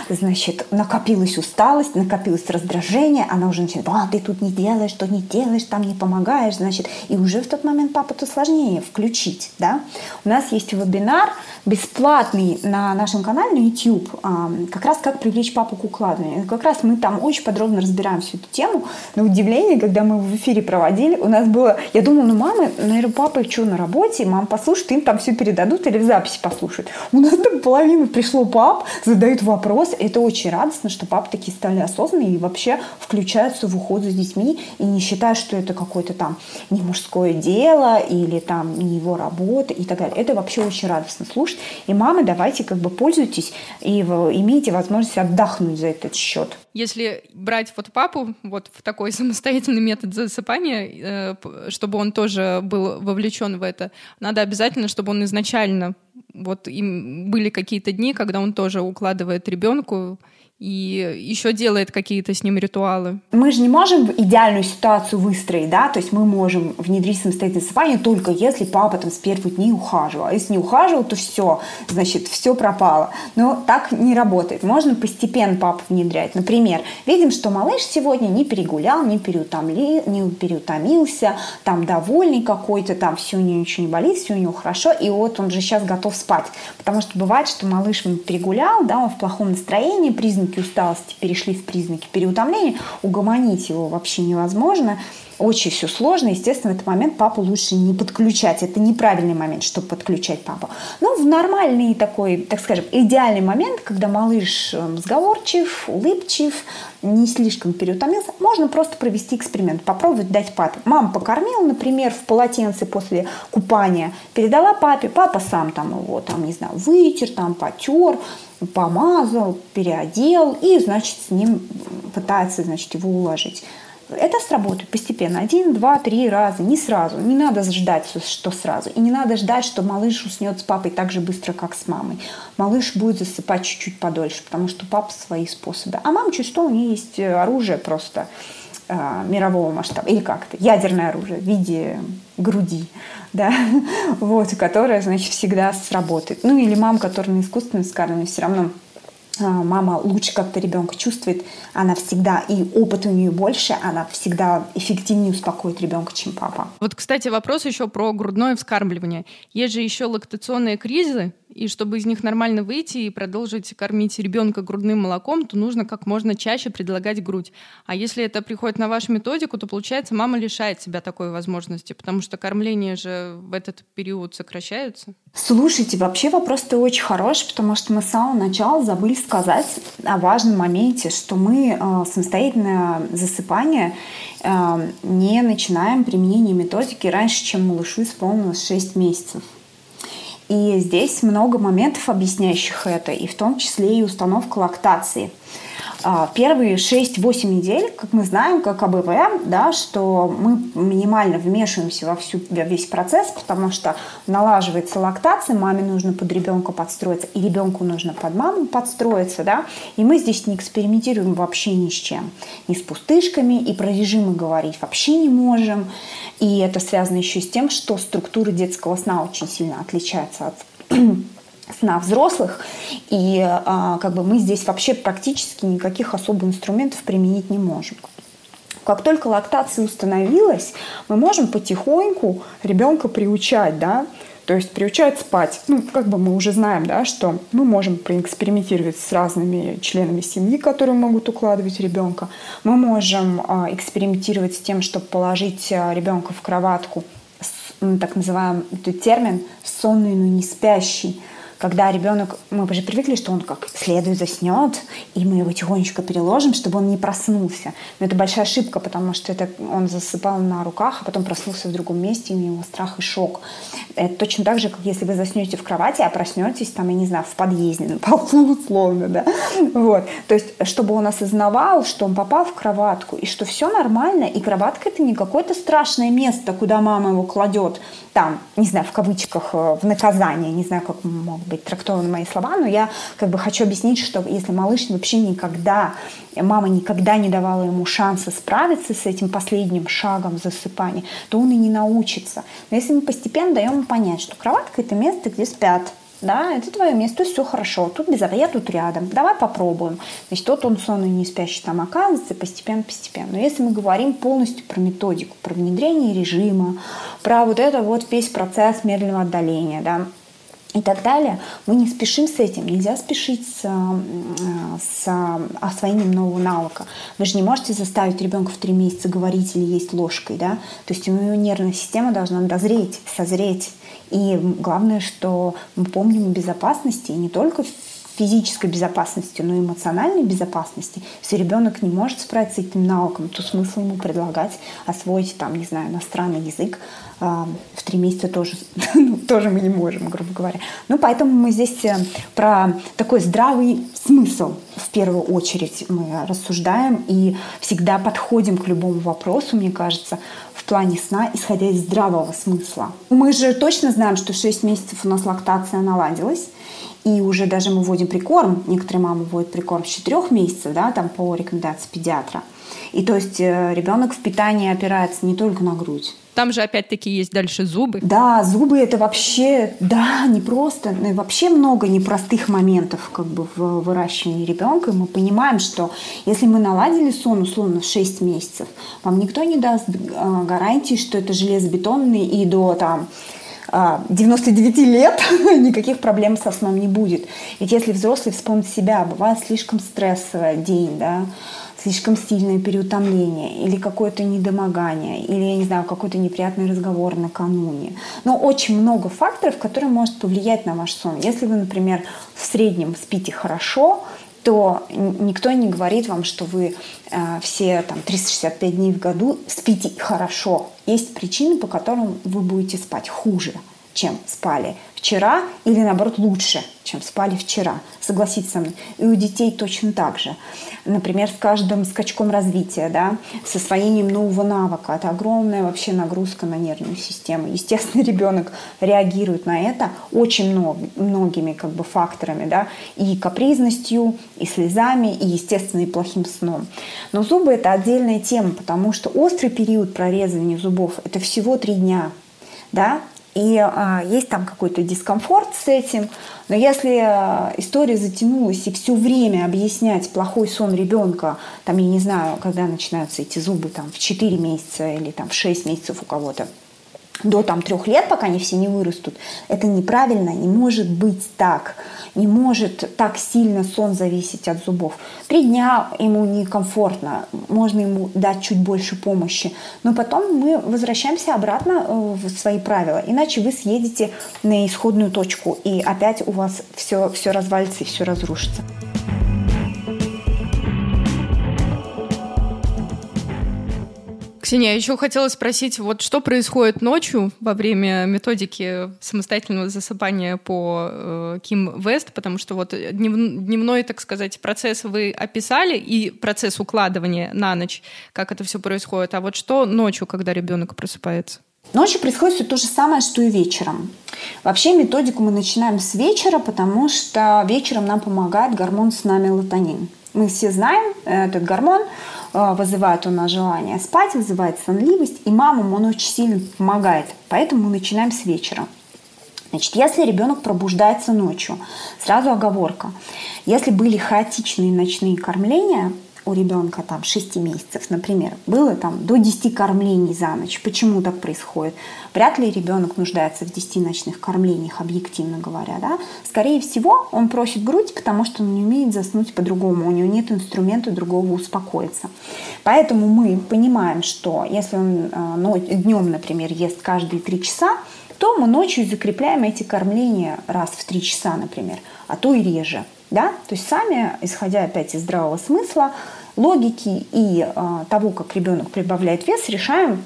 значит, накопилась усталость, накопилось раздражение, она уже начинает, а, ты тут не делаешь, что не делаешь, там не помогаешь, значит, и уже в тот момент папу-то сложнее включить, да. У нас есть вебинар бесплатный на нашем канале на YouTube, как раз как привлечь папу к укладыванию. Как раз мы там очень подробно разбираем всю эту тему. На удивление, когда мы в эфире проводили, у нас было, я думала, ну мамы, наверное, папа что на работе, мама послушает, им там все передадут или в записи послушают. У нас там половина пришло пап, задают вопрос. Это очень радостно, что папы такие стали осознанные и вообще включаются в уход за детьми и не считают, что это какое-то там не мужское дело или там не его работа и так далее. Это вообще очень радостно слушать. И мамы, давайте как бы пользуйтесь и имейте возможность отдохнуть за этот счет. Если брать вот папу вот в такой самостоятельный метод засыпания, э, чтобы он тоже был вовлечен в это, надо обязательно, чтобы он изначально вот им были какие-то дни, когда он тоже укладывает ребенку и еще делает какие-то с ним ритуалы. Мы же не можем идеальную ситуацию выстроить, да, то есть мы можем внедрить самостоятельное засыпание только если папа там с первых дней ухаживал. А если не ухаживал, то все, значит, все пропало. Но так не работает. Можно постепенно папу внедрять. Например, видим, что малыш сегодня не перегулял, не, переутомли, не переутомился, там довольный какой-то, там все у него ничего не болит, все у него хорошо, и вот он же сейчас готов спать. Потому что бывает, что малыш перегулял, да, он в плохом настроении, признаки признаки усталости перешли в признаки переутомления, угомонить его вообще невозможно. Очень все сложно. Естественно, в этот момент папу лучше не подключать. Это неправильный момент, чтобы подключать папу. Но в нормальный такой, так скажем, идеальный момент, когда малыш эм, сговорчив, улыбчив, не слишком переутомился, можно просто провести эксперимент, попробовать дать папе. Мама покормила, например, в полотенце после купания, передала папе, папа сам там его, там, не знаю, вытер, там, потер, помазал, переодел и, значит, с ним пытается, значит, его уложить. Это сработает постепенно. Один, два, три раза, не сразу. Не надо ждать, что сразу. И не надо ждать, что малыш уснет с папой так же быстро, как с мамой. Малыш будет засыпать чуть-чуть подольше, потому что папа свои способы. А мама чуть что, у нее есть оружие просто э, мирового масштаба. Или как-то ядерное оружие в виде груди, да, вот, которое, значит, всегда сработает. Ну, или мама, которая на искусственном скармливании, все равно а, мама лучше как-то ребенка чувствует, она всегда, и опыт у нее больше, она всегда эффективнее успокоит ребенка, чем папа. Вот, кстати, вопрос еще про грудное вскармливание. Есть же еще лактационные кризы, и чтобы из них нормально выйти и продолжить кормить ребенка грудным молоком, то нужно как можно чаще предлагать грудь. А если это приходит на вашу методику, то получается мама лишает себя такой возможности, потому что кормление же в этот период сокращается. Слушайте, вообще вопрос-то очень хороший, потому что мы с самого начала забыли сказать о важном моменте, что мы э, самостоятельное засыпание э, не начинаем применение методики раньше, чем малышу исполнилось 6 месяцев. И здесь много моментов, объясняющих это, и в том числе и установка лактации – первые 6-8 недель, как мы знаем, как АБВ, да, что мы минимально вмешиваемся во, всю, весь процесс, потому что налаживается лактация, маме нужно под ребенка подстроиться, и ребенку нужно под маму подстроиться, да, и мы здесь не экспериментируем вообще ни с чем, ни с пустышками, и про режимы говорить вообще не можем, и это связано еще с тем, что структура детского сна очень сильно отличается от сна взрослых, и а, как бы мы здесь вообще практически никаких особых инструментов применить не можем. Как только лактация установилась, мы можем потихоньку ребенка приучать, да, то есть приучать спать. Ну, как бы мы уже знаем, да, что мы можем проэкспериментировать с разными членами семьи, которые могут укладывать ребенка. Мы можем а, экспериментировать с тем, чтобы положить а, ребенка в кроватку, с, так называемый термин сонный, но не спящий когда ребенок, мы уже привыкли, что он как следует заснет, и мы его тихонечко переложим, чтобы он не проснулся. Но это большая ошибка, потому что это он засыпал на руках, а потом проснулся в другом месте, и у него страх и шок. Это точно так же, как если вы заснете в кровати, а проснетесь там, я не знаю, в подъезде, на полу условно, да. Вот. То есть, чтобы он осознавал, что он попал в кроватку, и что все нормально, и кроватка это не какое-то страшное место, куда мама его кладет, там, не знаю, в кавычках, э, в наказание, не знаю, как могут быть трактованы мои слова, но я как бы хочу объяснить, что если малыш вообще никогда, мама никогда не давала ему шанса справиться с этим последним шагом засыпания, то он и не научится. Но если мы постепенно даем ему понять, что кроватка – это место, где спят, да, это твое место, все хорошо, тут безопасно, я тут рядом, давай попробуем. Значит, тот он сонный не спящий там оказывается постепенно-постепенно. Но если мы говорим полностью про методику, про внедрение режима, про вот это вот весь процесс медленного отдаления, да, и так далее. Мы не спешим с этим. Нельзя спешить с, с освоением нового навыка. Вы же не можете заставить ребенка в три месяца говорить или есть ложкой. Да? То есть у него нервная система должна дозреть, созреть. И главное, что мы помним о безопасности не только физической безопасности, но и эмоциональной безопасности. Если ребенок не может справиться с этим навыком, то смысл ему предлагать освоить, там, не знаю, иностранный язык э, в три месяца тоже, ну, тоже мы не можем, грубо говоря. Ну, поэтому мы здесь э, про такой здравый смысл в первую очередь мы рассуждаем и всегда подходим к любому вопросу, мне кажется, в плане сна, исходя из здравого смысла. Мы же точно знаем, что 6 месяцев у нас лактация наладилась, и уже даже мы вводим прикорм, некоторые мамы вводят прикорм с 4 месяцев, да, там по рекомендации педиатра. И то есть э, ребенок в питании опирается не только на грудь. Там же опять-таки есть дальше зубы. Да, зубы это вообще, да, не просто, ну вообще много непростых моментов как бы в выращивании ребенка. И мы понимаем, что если мы наладили сон условно в 6 месяцев, вам никто не даст э, гарантии, что это железобетонный и до там 99 а, лет никаких проблем со сном не будет. Ведь если взрослый вспомнит себя, бывает слишком стрессовый день, да, слишком сильное переутомление или какое-то недомогание, или, я не знаю, какой-то неприятный разговор накануне. Но очень много факторов, которые могут повлиять на ваш сон. Если вы, например, в среднем спите хорошо, то никто не говорит вам, что вы э, все там, 365 дней в году спите хорошо. Есть причины, по которым вы будете спать хуже. Чем спали вчера, или наоборот лучше, чем спали вчера. Согласитесь со мной. И у детей точно так же. Например, с каждым скачком развития, да, с освоением нового навыка. Это огромная вообще нагрузка на нервную систему. Естественно, ребенок реагирует на это очень много, многими как бы факторами, да, и капризностью, и слезами, и, естественно, и плохим сном. Но зубы – это отдельная тема, потому что острый период прорезывания зубов – это всего три дня, да, и а, есть там какой-то дискомфорт с этим. Но если а, история затянулась и все время объяснять плохой сон ребенка, там, я не знаю, когда начинаются эти зубы, там, в 4 месяца или там, в 6 месяцев у кого-то, до там трех лет, пока они все не вырастут, это неправильно, не может быть так. Не может так сильно сон зависеть от зубов. Три дня ему некомфортно, можно ему дать чуть больше помощи, но потом мы возвращаемся обратно э, в свои правила, иначе вы съедете на исходную точку, и опять у вас все, все развалится и все разрушится. Ксения, я еще хотела спросить, вот что происходит ночью во время методики самостоятельного засыпания по э, Ким Вест, потому что вот днев, дневной, так сказать, процесс вы описали и процесс укладывания на ночь, как это все происходит, а вот что ночью, когда ребенок просыпается? Ночью происходит все то же самое, что и вечером. Вообще методику мы начинаем с вечера, потому что вечером нам помогает гормон сна мелатонин. Мы все знаем этот гормон, вызывает у нас желание спать, вызывает сонливость, и мамам он очень сильно помогает. Поэтому мы начинаем с вечера. Значит, если ребенок пробуждается ночью, сразу оговорка. Если были хаотичные ночные кормления, у ребенка там 6 месяцев, например, было там до 10 кормлений за ночь. Почему так происходит? Вряд ли ребенок нуждается в 10 ночных кормлениях, объективно говоря. Да? Скорее всего, он просит грудь, потому что он не умеет заснуть по-другому, у него нет инструмента другого успокоиться. Поэтому мы понимаем, что если он э, днем, например, ест каждые 3 часа, то мы ночью закрепляем эти кормления раз в 3 часа, например, а то и реже. Да? То есть сами, исходя опять из здравого смысла, логики и э, того, как ребенок прибавляет вес, решаем,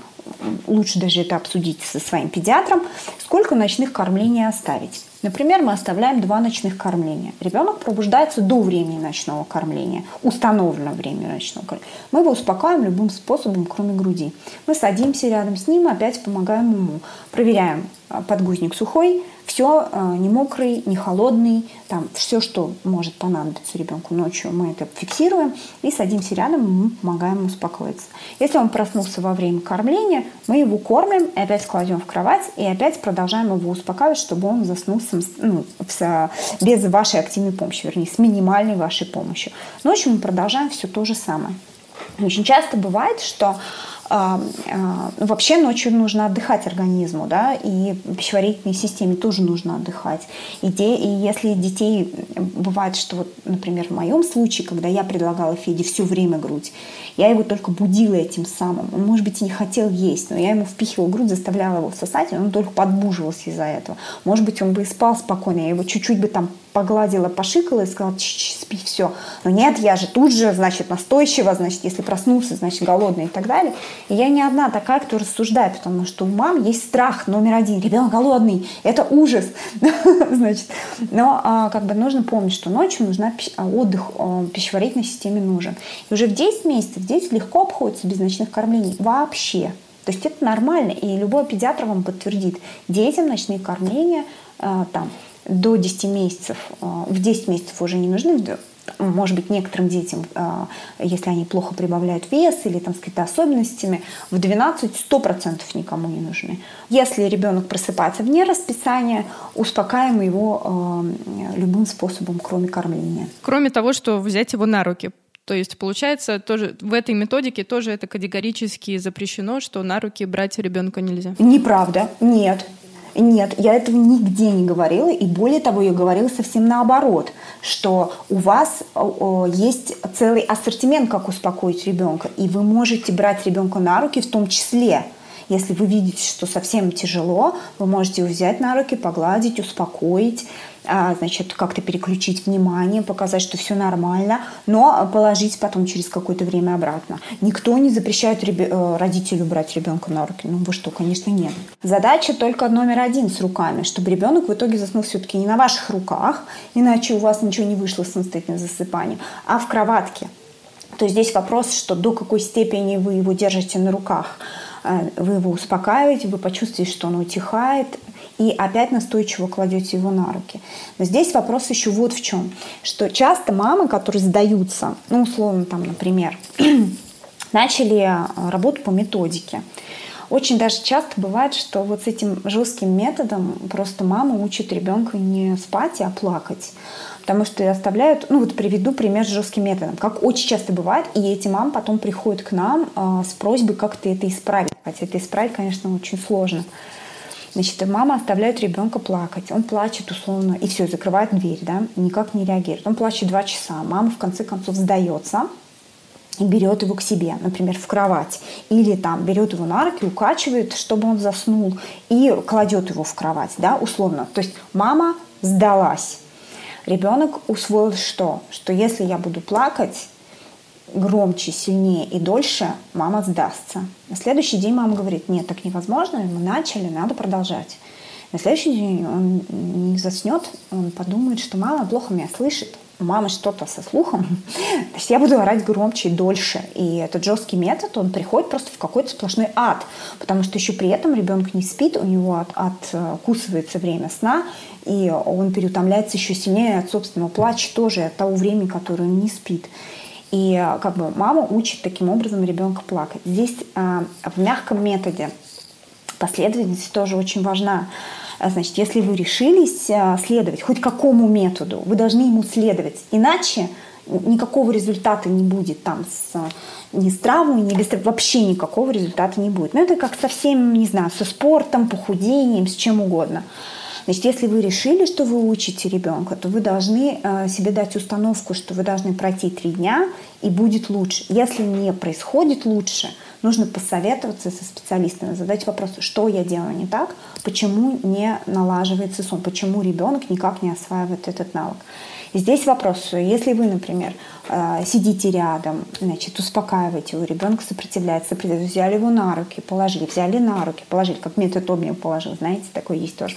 лучше даже это обсудить со своим педиатром, сколько ночных кормлений оставить. Например, мы оставляем два ночных кормления. Ребенок пробуждается до времени ночного кормления, установленного времени ночного кормления. Мы его успокаиваем любым способом, кроме груди. Мы садимся рядом с ним, опять помогаем ему. Проверяем, а, подгузник сухой, все э, не мокрый, не холодный, там все, что может понадобиться ребенку ночью, мы это фиксируем и садимся рядом, мы помогаем ему успокоиться. Если он проснулся во время кормления, мы его кормим опять кладем в кровать и опять продолжаем его успокаивать, чтобы он заснул сам, ну, без вашей активной помощи, вернее, с минимальной вашей помощью. Ночью мы продолжаем все то же самое. Очень часто бывает, что вообще ночью нужно отдыхать организму, да, и пищеварительной системе тоже нужно отдыхать. И, де, и если детей бывает, что вот, например, в моем случае, когда я предлагала Феде все время грудь, я его только будила этим самым. Он, может быть, и не хотел есть, но я ему впихивала грудь, заставляла его сосать, и он только подбуживался из-за этого. Может быть, он бы и спал спокойно, я его чуть-чуть бы там погладила, пошикала и сказала, Ч -ч -ч, спи, все. Но нет, я же тут же, значит, настойчиво, значит, если проснулся, значит, голодный и так далее. И я не одна такая, кто рассуждает, потому что у мам есть страх номер один. Ребенок голодный, это ужас. значит, но а, как бы нужно помнить, что ночью нужна а, отдых, а, пищеварительной системе нужен. И уже в 10 месяцев дети легко обходятся без ночных кормлений. Вообще. То есть это нормально, и любой педиатр вам подтвердит. Детям ночные кормления там до 10 месяцев, а, в 10 месяцев уже не нужны, может быть, некоторым детям, а, если они плохо прибавляют вес или там с какими-то особенностями, в 12 100% никому не нужны. Если ребенок просыпается вне расписания, успокаиваем его а, любым способом, кроме кормления. Кроме того, что взять его на руки, то есть, получается, тоже в этой методике тоже это категорически запрещено, что на руки брать ребенка нельзя. Неправда. Нет. Нет, я этого нигде не говорила, и более того, я говорила совсем наоборот, что у вас есть целый ассортимент, как успокоить ребенка, и вы можете брать ребенка на руки в том числе. Если вы видите, что совсем тяжело, вы можете его взять на руки, погладить, успокоить, значит, как-то переключить внимание, показать, что все нормально, но положить потом через какое-то время обратно. Никто не запрещает ребе- э, родителю брать ребенка на руки. Ну вы что, конечно, нет. Задача только номер один с руками, чтобы ребенок в итоге заснул все-таки не на ваших руках, иначе у вас ничего не вышло самостоятельно засыпание, а в кроватке. То здесь вопрос, что до какой степени вы его держите на руках. Э, вы его успокаиваете, вы почувствуете, что он утихает, и опять настойчиво кладете его на руки. Но здесь вопрос еще вот в чем, что часто мамы, которые сдаются, ну, условно, там, например, начали э, работу по методике. Очень даже часто бывает, что вот с этим жестким методом просто мама учит ребенка не спать, а плакать. Потому что оставляют, ну вот приведу пример с жестким методом, как очень часто бывает, и эти мамы потом приходят к нам э, с просьбой как-то это исправить. Хотя это исправить, конечно, очень сложно. Значит, мама оставляет ребенка плакать. Он плачет условно, и все, закрывает дверь, да, никак не реагирует. Он плачет два часа. Мама в конце концов сдается и берет его к себе, например, в кровать. Или там берет его на руки, укачивает, чтобы он заснул, и кладет его в кровать, да, условно. То есть мама сдалась. Ребенок усвоил что? Что если я буду плакать, громче, сильнее и дольше, мама сдастся. На следующий день мама говорит, нет, так невозможно, мы начали, надо продолжать. На следующий день он не заснет, он подумает, что мама плохо меня слышит, у мамы что-то со слухом, то есть я буду орать громче и дольше. И этот жесткий метод, он приходит просто в какой-то сплошной ад, потому что еще при этом ребенок не спит, у него от, откусывается время сна, и он переутомляется еще сильнее от собственного плача тоже, от того времени, которое он не спит. И э, как бы мама учит таким образом ребенка плакать. Здесь э, в мягком методе последовательность тоже очень важна. Э, значит, если вы решились следовать хоть какому методу, вы должны ему следовать. Иначе никакого результата не будет там с ни с травмой, ни без вообще никакого результата не будет. Но это как совсем, не знаю, со спортом, похудением, с чем угодно. Значит, если вы решили, что вы учите ребенка, то вы должны э, себе дать установку, что вы должны пройти три дня и будет лучше. Если не происходит лучше, нужно посоветоваться со специалистами, задать вопрос, что я делаю не так, почему не налаживается сон, почему ребенок никак не осваивает этот навык. И здесь вопрос, если вы, например, сидите рядом, значит, успокаиваете его, ребенок сопротивляется, сопротивляется, взяли его на руки, положили, взяли на руки, положили, как метод обнял положил, знаете, такой есть тоже.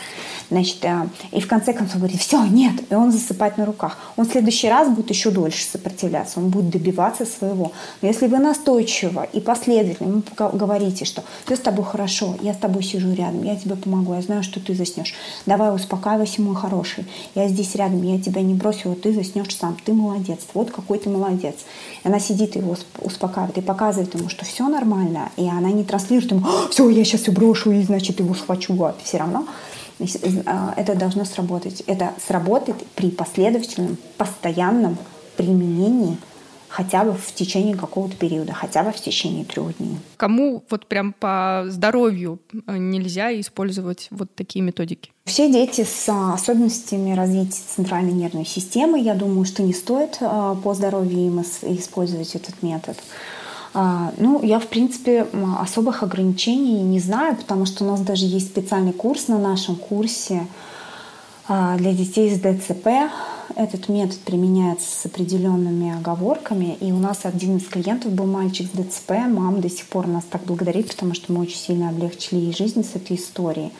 Значит, э, и в конце концов говорит, все, нет, и он засыпает на руках. Он в следующий раз будет еще дольше сопротивляться, он будет добиваться своего. Но если вы настойчиво и последовательно ему говорите, что все с тобой хорошо, я с тобой сижу рядом, я тебе помогу, я знаю, что ты заснешь, давай успокаивайся, мой хороший, я здесь рядом, я тебя не бросила, ты заснешь сам, ты молодец, вот какой ты молодец. И она сидит его успокаивает и показывает ему, что все нормально, и она не транслирует ему, все, я сейчас все брошу и, значит, его схвачу, а все равно а, это должно сработать. Это сработает при последовательном, постоянном применении хотя бы в течение какого-то периода, хотя бы в течение трех дней. Кому вот прям по здоровью э, нельзя использовать вот такие методики? Все дети с особенностями развития центральной нервной системы, я думаю, что не стоит э, по здоровью им использовать этот метод. А, ну, я, в принципе, особых ограничений не знаю, потому что у нас даже есть специальный курс на нашем курсе а, для детей с ДЦП. Этот метод применяется с определенными оговорками. И у нас один из клиентов был мальчик с ДЦП. Мама до сих пор нас так благодарит, потому что мы очень сильно облегчили ей жизнь с этой историей.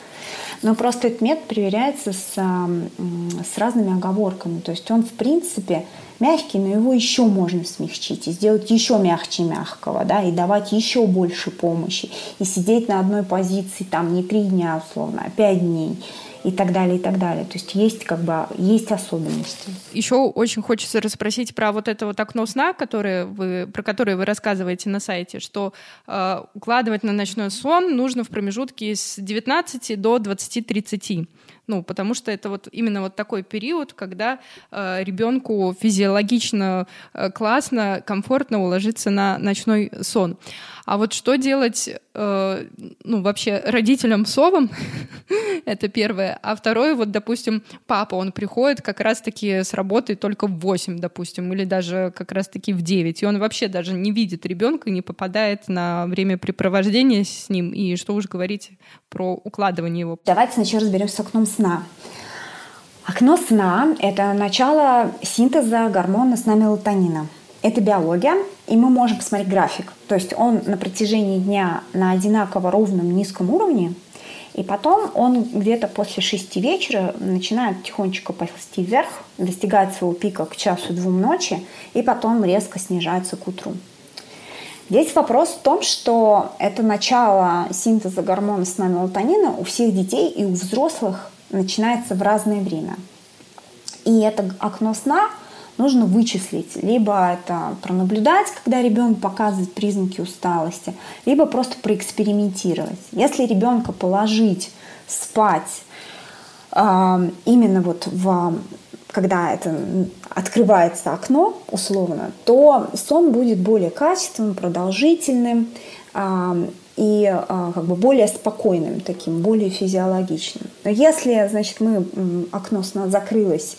Но просто этот метод проверяется с, с разными оговорками. То есть он, в принципе, мягкий, но его еще можно смягчить и сделать еще мягче мягкого, да, и давать еще больше помощи, и сидеть на одной позиции там не три дня условно, а пять дней и так далее, и так далее. То есть есть как бы есть особенности. Еще очень хочется расспросить про вот это вот окно сна, которое вы, про которое вы рассказываете на сайте, что э, укладывать на ночной сон нужно в промежутке с 19 до 20-30. Ну, потому что это вот именно вот такой период, когда э, ребенку физиологично э, классно, комфортно уложиться на ночной сон. А вот что делать, э, ну, вообще родителям совам, это первое. А второе, вот, допустим, папа, он приходит как раз-таки с работы только в 8, допустим, или даже как раз-таки в 9, и он вообще даже не видит ребенка, не попадает на времяпрепровождение с ним, и что уж говорить про укладывание его. Давайте сначала разберемся с окном сна. Окно сна – это начало синтеза гормона сна мелатонина – это биология, и мы можем посмотреть график. То есть он на протяжении дня на одинаково ровном низком уровне, и потом он где-то после шести вечера начинает тихонечко ползти вверх, достигает своего пика к часу-двум ночи, и потом резко снижается к утру. Здесь вопрос в том, что это начало синтеза гормона сна мелатонина у всех детей и у взрослых начинается в разное время. И это окно сна нужно вычислить. Либо это пронаблюдать, когда ребенок показывает признаки усталости, либо просто проэкспериментировать. Если ребенка положить спать именно вот в когда это открывается окно условно, то сон будет более качественным, продолжительным и э, как бы более спокойным, таким более физиологичным. Но если, значит, мы окно сна закрылось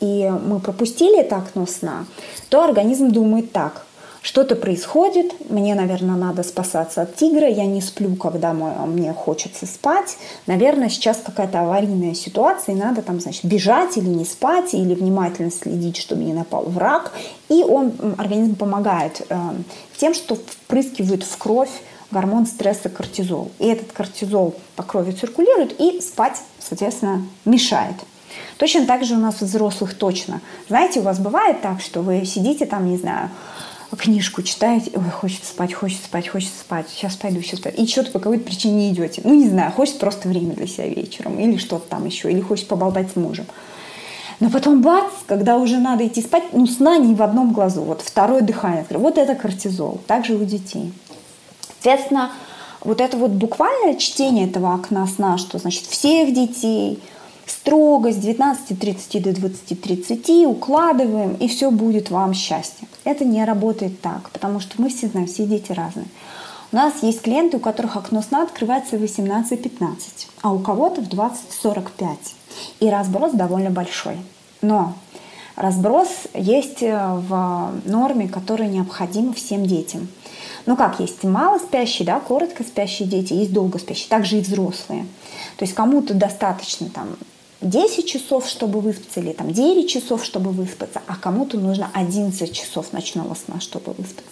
и мы пропустили это окно сна, то организм думает так. Что-то происходит, мне, наверное, надо спасаться от тигра, я не сплю, когда мне хочется спать. Наверное, сейчас какая-то аварийная ситуация, и надо там, значит, бежать или не спать, или внимательно следить, чтобы не напал враг. И он, организм помогает э, тем, что впрыскивает в кровь гормон стресса кортизол. И этот кортизол по крови циркулирует и спать, соответственно, мешает. Точно так же у нас у взрослых точно. Знаете, у вас бывает так, что вы сидите там, не знаю, книжку читаете, ой, хочется спать, хочется спать, хочется спать, сейчас пойду, сейчас пойду. И что-то по какой-то причине не идете. Ну, не знаю, хочется просто время для себя вечером, или что-то там еще, или хочется поболтать с мужем. Но потом бац, когда уже надо идти спать, ну, сна не в одном глазу, вот второе дыхание. Вот это кортизол, также у детей. Соответственно, вот это вот буквальное чтение этого окна сна, что значит всех детей, строго с 19.30 до 20.30 укладываем, и все будет вам счастье. Это не работает так, потому что мы все знаем, все дети разные. У нас есть клиенты, у которых окно сна открывается в 18.15, а у кого-то в 20.45. И разброс довольно большой. Но разброс есть э, в норме, которая необходима всем детям. Ну как, есть мало спящие, да, коротко спящие дети, есть долго спящие, также и взрослые. То есть кому-то достаточно там 10 часов, чтобы выспаться, или там 9 часов, чтобы выспаться, а кому-то нужно 11 часов ночного сна, чтобы выспаться.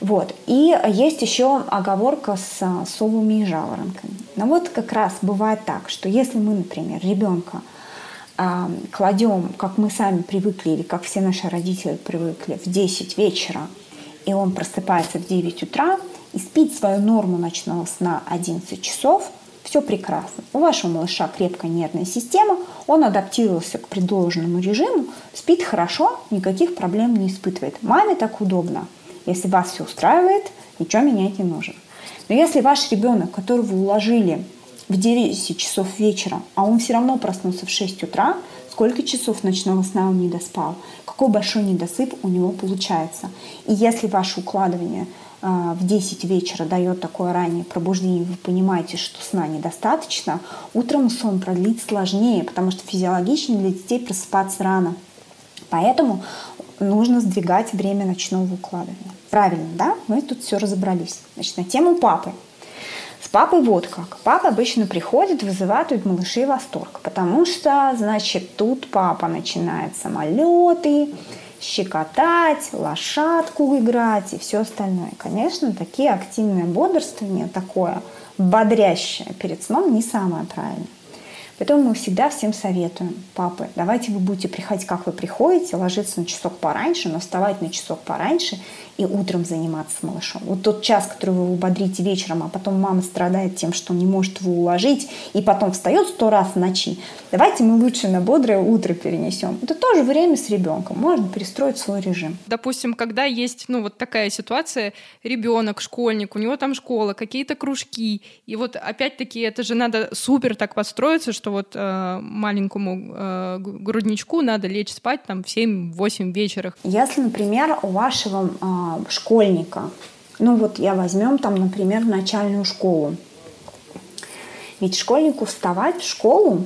Вот. И есть еще оговорка с совами и жаворонками. Но вот как раз бывает так, что если мы, например, ребенка э, кладем, как мы сами привыкли, или как все наши родители привыкли, в 10 вечера, и он просыпается в 9 утра и спит свою норму ночного сна 11 часов – все прекрасно. У вашего малыша крепкая нервная система, он адаптировался к предложенному режиму, спит хорошо, никаких проблем не испытывает. Маме так удобно. Если вас все устраивает, ничего менять не нужно. Но если ваш ребенок, которого уложили в 9 часов вечера, а он все равно проснулся в 6 утра, сколько часов ночного сна он не доспал, какой большой недосып у него получается. И если ваше укладывание – а, в 10 вечера дает такое раннее пробуждение, вы понимаете, что сна недостаточно, утром сон продлить сложнее, потому что физиологично для детей просыпаться рано. Поэтому нужно сдвигать время ночного укладывания. Правильно, да? Мы тут все разобрались. Значит, на тему папы. Папой вот как. Папа обычно приходит, вызывает у малышей восторг, потому что, значит, тут папа начинает самолеты, щекотать, лошадку играть и все остальное. Конечно, такие активные бодрствования, такое бодрящее перед сном не самое правильное. Поэтому мы всегда всем советуем, папы, давайте вы будете приходить, как вы приходите, ложиться на часок пораньше, но вставать на часок пораньше и утром заниматься с малышом. Вот тот час, который вы бодрите вечером, а потом мама страдает тем, что не может его уложить, и потом встает сто раз в ночи, давайте мы лучше на бодрое утро перенесем. Это тоже время с ребенком, можно перестроить свой режим. Допустим, когда есть ну, вот такая ситуация, ребенок, школьник, у него там школа, какие-то кружки, и вот опять-таки это же надо супер так построиться, что вот э, маленькому э, грудничку надо лечь спать там в 7-8 вечера. Если, например, у вашего э, школьника, ну вот я возьмем там, например, начальную школу, ведь школьнику вставать в школу,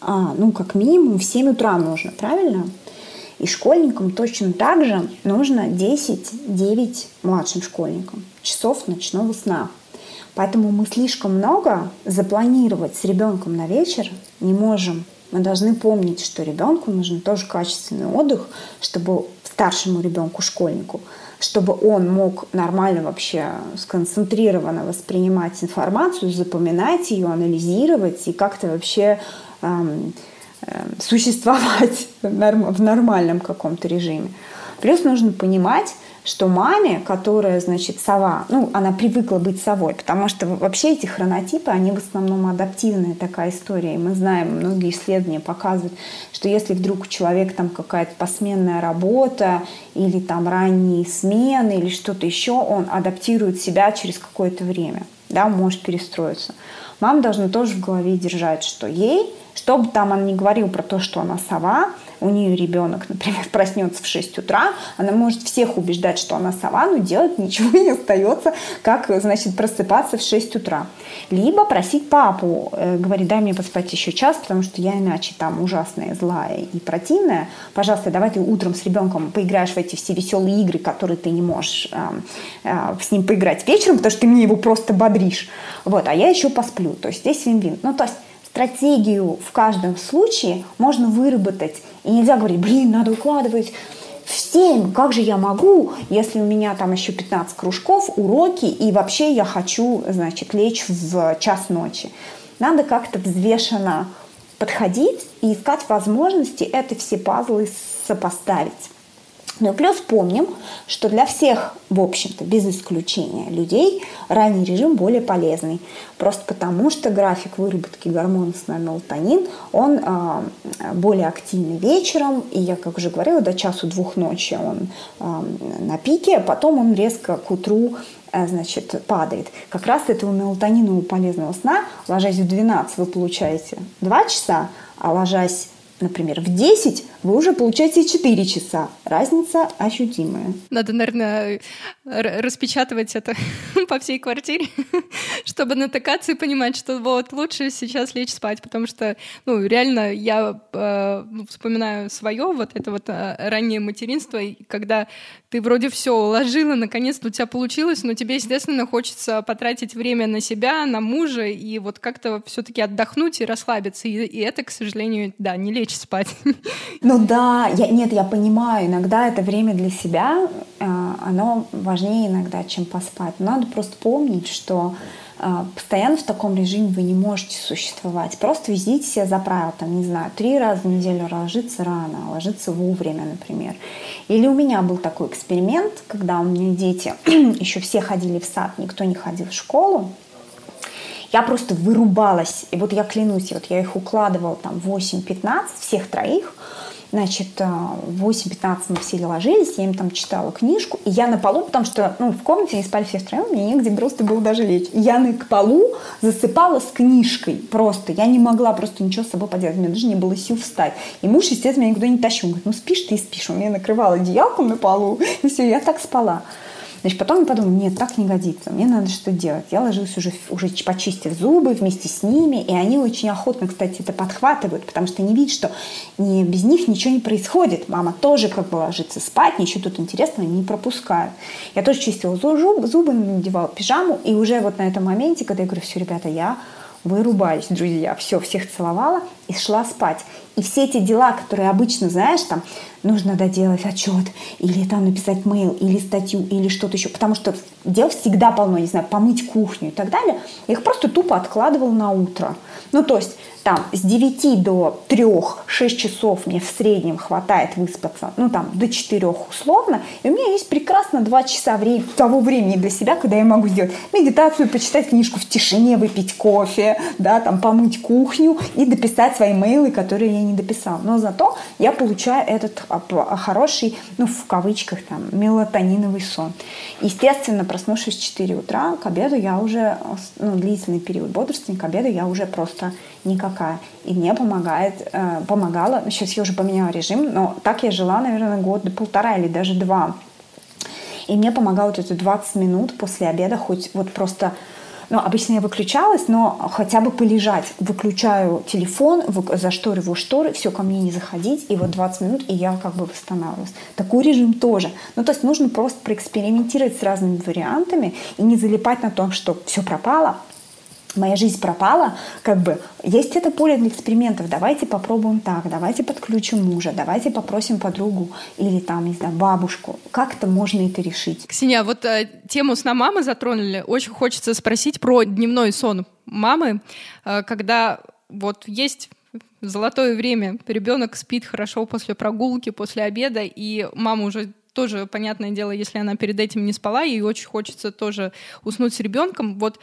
а, ну, как минимум в 7 утра нужно, правильно? И школьникам точно так же нужно 10-9 младшим школьникам часов ночного сна. Поэтому мы слишком много запланировать с ребенком на вечер не можем. Мы должны помнить, что ребенку нужен тоже качественный отдых, чтобы старшему ребенку, школьнику, чтобы он мог нормально вообще сконцентрированно воспринимать информацию, запоминать ее, анализировать и как-то вообще эм, эм, существовать в нормальном каком-то режиме. Плюс нужно понимать, что маме, которая, значит, сова, ну, она привыкла быть совой, потому что вообще эти хронотипы, они в основном адаптивная такая история. И мы знаем, многие исследования показывают, что если вдруг у человека там какая-то посменная работа или там ранние смены или что-то еще, он адаптирует себя через какое-то время, да, может перестроиться. Мама должна тоже в голове держать, что ей, чтобы там он не говорил про то, что она сова, у нее ребенок, например, проснется в 6 утра, она может всех убеждать, что она сова, но делать ничего не остается, как, значит, просыпаться в 6 утра. Либо просить папу, э, говорить, дай мне поспать еще час, потому что я иначе там ужасная, злая и противная. Пожалуйста, давай ты утром с ребенком поиграешь в эти все веселые игры, которые ты не можешь э, э, с ним поиграть вечером, потому что ты мне его просто бодришь. Вот, а я еще посплю. То есть здесь вин-вин. Ну, то есть стратегию в каждом случае можно выработать. И нельзя говорить, блин, надо укладывать в 7, как же я могу, если у меня там еще 15 кружков, уроки, и вообще я хочу, значит, лечь в час ночи. Надо как-то взвешенно подходить и искать возможности это все пазлы сопоставить. Ну и плюс помним, что для всех, в общем-то, без исключения людей, ранний режим более полезный. Просто потому, что график выработки гормона сна мелатонин, он э, более активный вечером, и я, как уже говорила, до часу-двух ночи он э, на пике, а потом он резко к утру э, значит, падает. Как раз этого мелатонинового полезного сна, ложась в 12, вы получаете 2 часа, а ложась например, в 10 вы уже получаете 4 часа. Разница ощутимая. Надо, наверное, распечатывать это по всей квартире, чтобы натыкаться и понимать, что вот лучше сейчас лечь спать, потому что, ну, реально я э, ну, вспоминаю свое вот это вот э, раннее материнство, когда ты вроде все уложила, наконец-то у тебя получилось, но тебе, естественно, хочется потратить время на себя, на мужа и вот как-то все-таки отдохнуть и расслабиться. И, и это, к сожалению, да, не лечь спать. Ну да, я, нет, я понимаю, иногда это время для себя, э, оно важнее иногда, чем поспать. надо просто помнить, что а, постоянно в таком режиме вы не можете существовать. Просто везите себя за правило, там, не знаю, три раза в неделю ложиться рано, ложиться вовремя, например. Или у меня был такой эксперимент, когда у меня дети еще все ходили в сад, никто не ходил в школу. Я просто вырубалась. И вот я клянусь, вот я их укладывала там 8-15, всех троих – Значит, э, в 8-15 мы все ложились, я им там читала книжку, и я на полу, потому что ну, в комнате они спали все втроем, мне негде просто было даже лечь. Я на к полу засыпала с книжкой просто. Я не могла просто ничего с собой поделать, мне даже не было сил встать. И муж, естественно, меня никуда не тащил. Он говорит, ну спишь ты и спишь. Он меня накрывал одеялком на полу, и все, я так спала. Значит, потом я подумала, нет, так не годится, мне надо что делать. Я ложилась уже, уже почистив зубы вместе с ними, и они очень охотно, кстати, это подхватывают, потому что они видят, что не, без них ничего не происходит. Мама тоже как бы ложится спать, ничего тут интересного не пропускают. Я тоже чистила зубы, зубы надевала пижаму, и уже вот на этом моменте, когда я говорю, все, ребята, я вырубаюсь, друзья, все, всех целовала и шла спать. И все эти дела, которые обычно, знаешь, там, нужно доделать отчет, или там написать мейл, или статью, или что-то еще, потому что дел всегда полно, не знаю, помыть кухню и так далее, я их просто тупо откладывала на утро. Ну, то есть там с 9 до 3-6 часов мне в среднем хватает выспаться, ну там до 4 условно, и у меня есть прекрасно 2 часа времени, того времени для себя, когда я могу сделать медитацию, почитать книжку в тишине, выпить кофе, да, там помыть кухню и дописать свои мейлы, которые я не дописала. Но зато я получаю этот хороший, ну в кавычках там, мелатониновый сон. Естественно, проснувшись в 4 утра, к обеду я уже, ну, длительный период бодрствования, к обеду я уже просто никакая. И мне помогает, э, помогала, сейчас я уже поменяла режим, но так я жила, наверное, год, полтора или даже два. И мне помогало вот эти 20 минут после обеда хоть вот просто ну, обычно я выключалась, но хотя бы полежать. Выключаю телефон, зашториваю шторы, все, ко мне не заходить, и вот 20 минут, и я как бы восстанавливаюсь. Такой режим тоже. Ну, то есть нужно просто проэкспериментировать с разными вариантами и не залипать на том, что все пропало, моя жизнь пропала, как бы есть это поле для экспериментов. Давайте попробуем так, давайте подключим мужа, давайте попросим подругу или там, не знаю, бабушку. Как-то можно это решить. Ксения, вот э, тему сна мамы затронули. Очень хочется спросить про дневной сон мамы, э, когда вот есть золотое время, ребенок спит хорошо после прогулки, после обеда, и мама уже тоже, понятное дело, если она перед этим не спала, ей очень хочется тоже уснуть с ребенком. Вот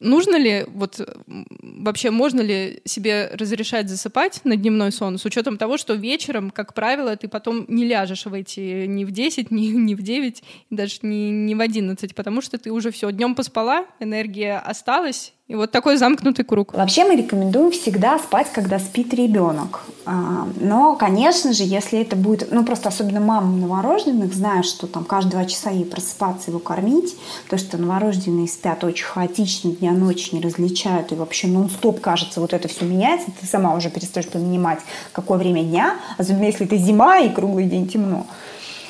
Нужно ли, вот вообще можно ли себе разрешать засыпать на дневной сон с учетом того, что вечером, как правило, ты потом не ляжешь в эти ни в 10, ни, ни в 9, даже не, не в 11, потому что ты уже все, днем поспала, энергия осталась, и вот такой замкнутый круг. Вообще мы рекомендуем всегда спать, когда спит ребенок. А, но, конечно же, если это будет, ну просто особенно мамы новорожденных знают, что там каждые два часа ей просыпаться, его кормить, то что новорожденные спят очень хаотично, дня ночи не различают, и вообще нон-стоп кажется, вот это все меняется, ты сама уже перестаешь понимать, какое время дня, особенно если это зима и круглый день темно.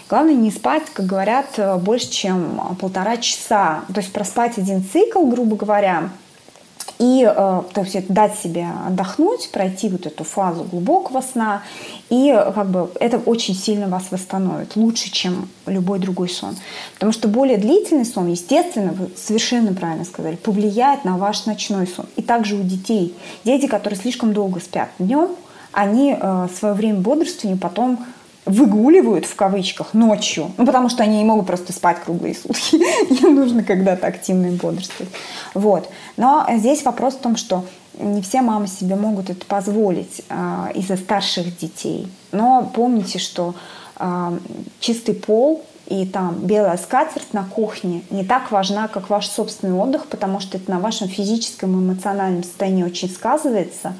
Главное не спать, как говорят, больше, чем полтора часа. То есть проспать один цикл, грубо говоря, и э, то есть дать себе отдохнуть, пройти вот эту фазу глубокого сна, и как бы это очень сильно вас восстановит, лучше, чем любой другой сон. Потому что более длительный сон, естественно, вы совершенно правильно сказали, повлияет на ваш ночной сон. И также у детей. Дети, которые слишком долго спят днем, они э, свое время бодрствования потом выгуливают в кавычках ночью, ну, потому что они не могут просто спать круглые сутки. Им нужно когда-то активно бодрствовать. Вот. Но здесь вопрос в том, что не все мамы себе могут это позволить э, из-за старших детей. Но помните, что э, чистый пол и там белая скатерть на кухне не так важна, как ваш собственный отдых, потому что это на вашем физическом и эмоциональном состоянии очень сказывается.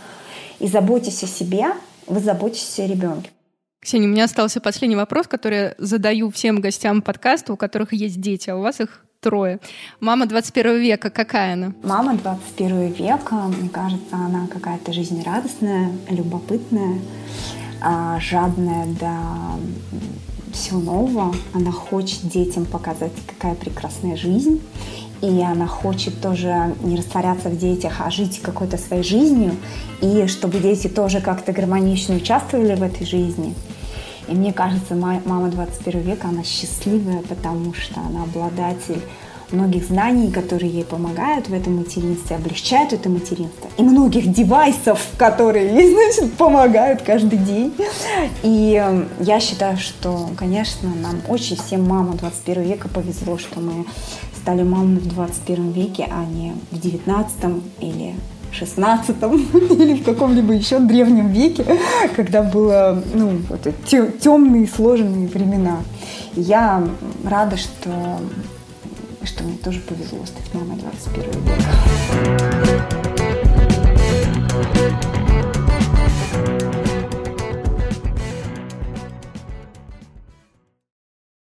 И заботьтесь о себе, вы заботитесь о ребенке. Ксения, у меня остался последний вопрос, который я задаю всем гостям подкаста, у которых есть дети, а у вас их трое. Мама 21 века, какая она? Мама 21 века, мне кажется, она какая-то жизнерадостная, любопытная, а, жадная до всего нового. Она хочет детям показать, какая прекрасная жизнь. И она хочет тоже не растворяться в детях, а жить какой-то своей жизнью. И чтобы дети тоже как-то гармонично участвовали в этой жизни. И мне кажется, мама 21 века, она счастливая, потому что она обладатель многих знаний, которые ей помогают в этом материнстве, облегчают это материнство, и многих девайсов, которые ей, значит, помогают каждый день. И эм, я считаю, что, конечно, нам очень всем мама 21 века повезло, что мы стали мамами в 21 веке, а не в 19 или 16 или в каком-либо еще древнем веке, когда было ну, вот, темные сложные времена. я рада, что, что мне тоже повезло стать мамой 21 века.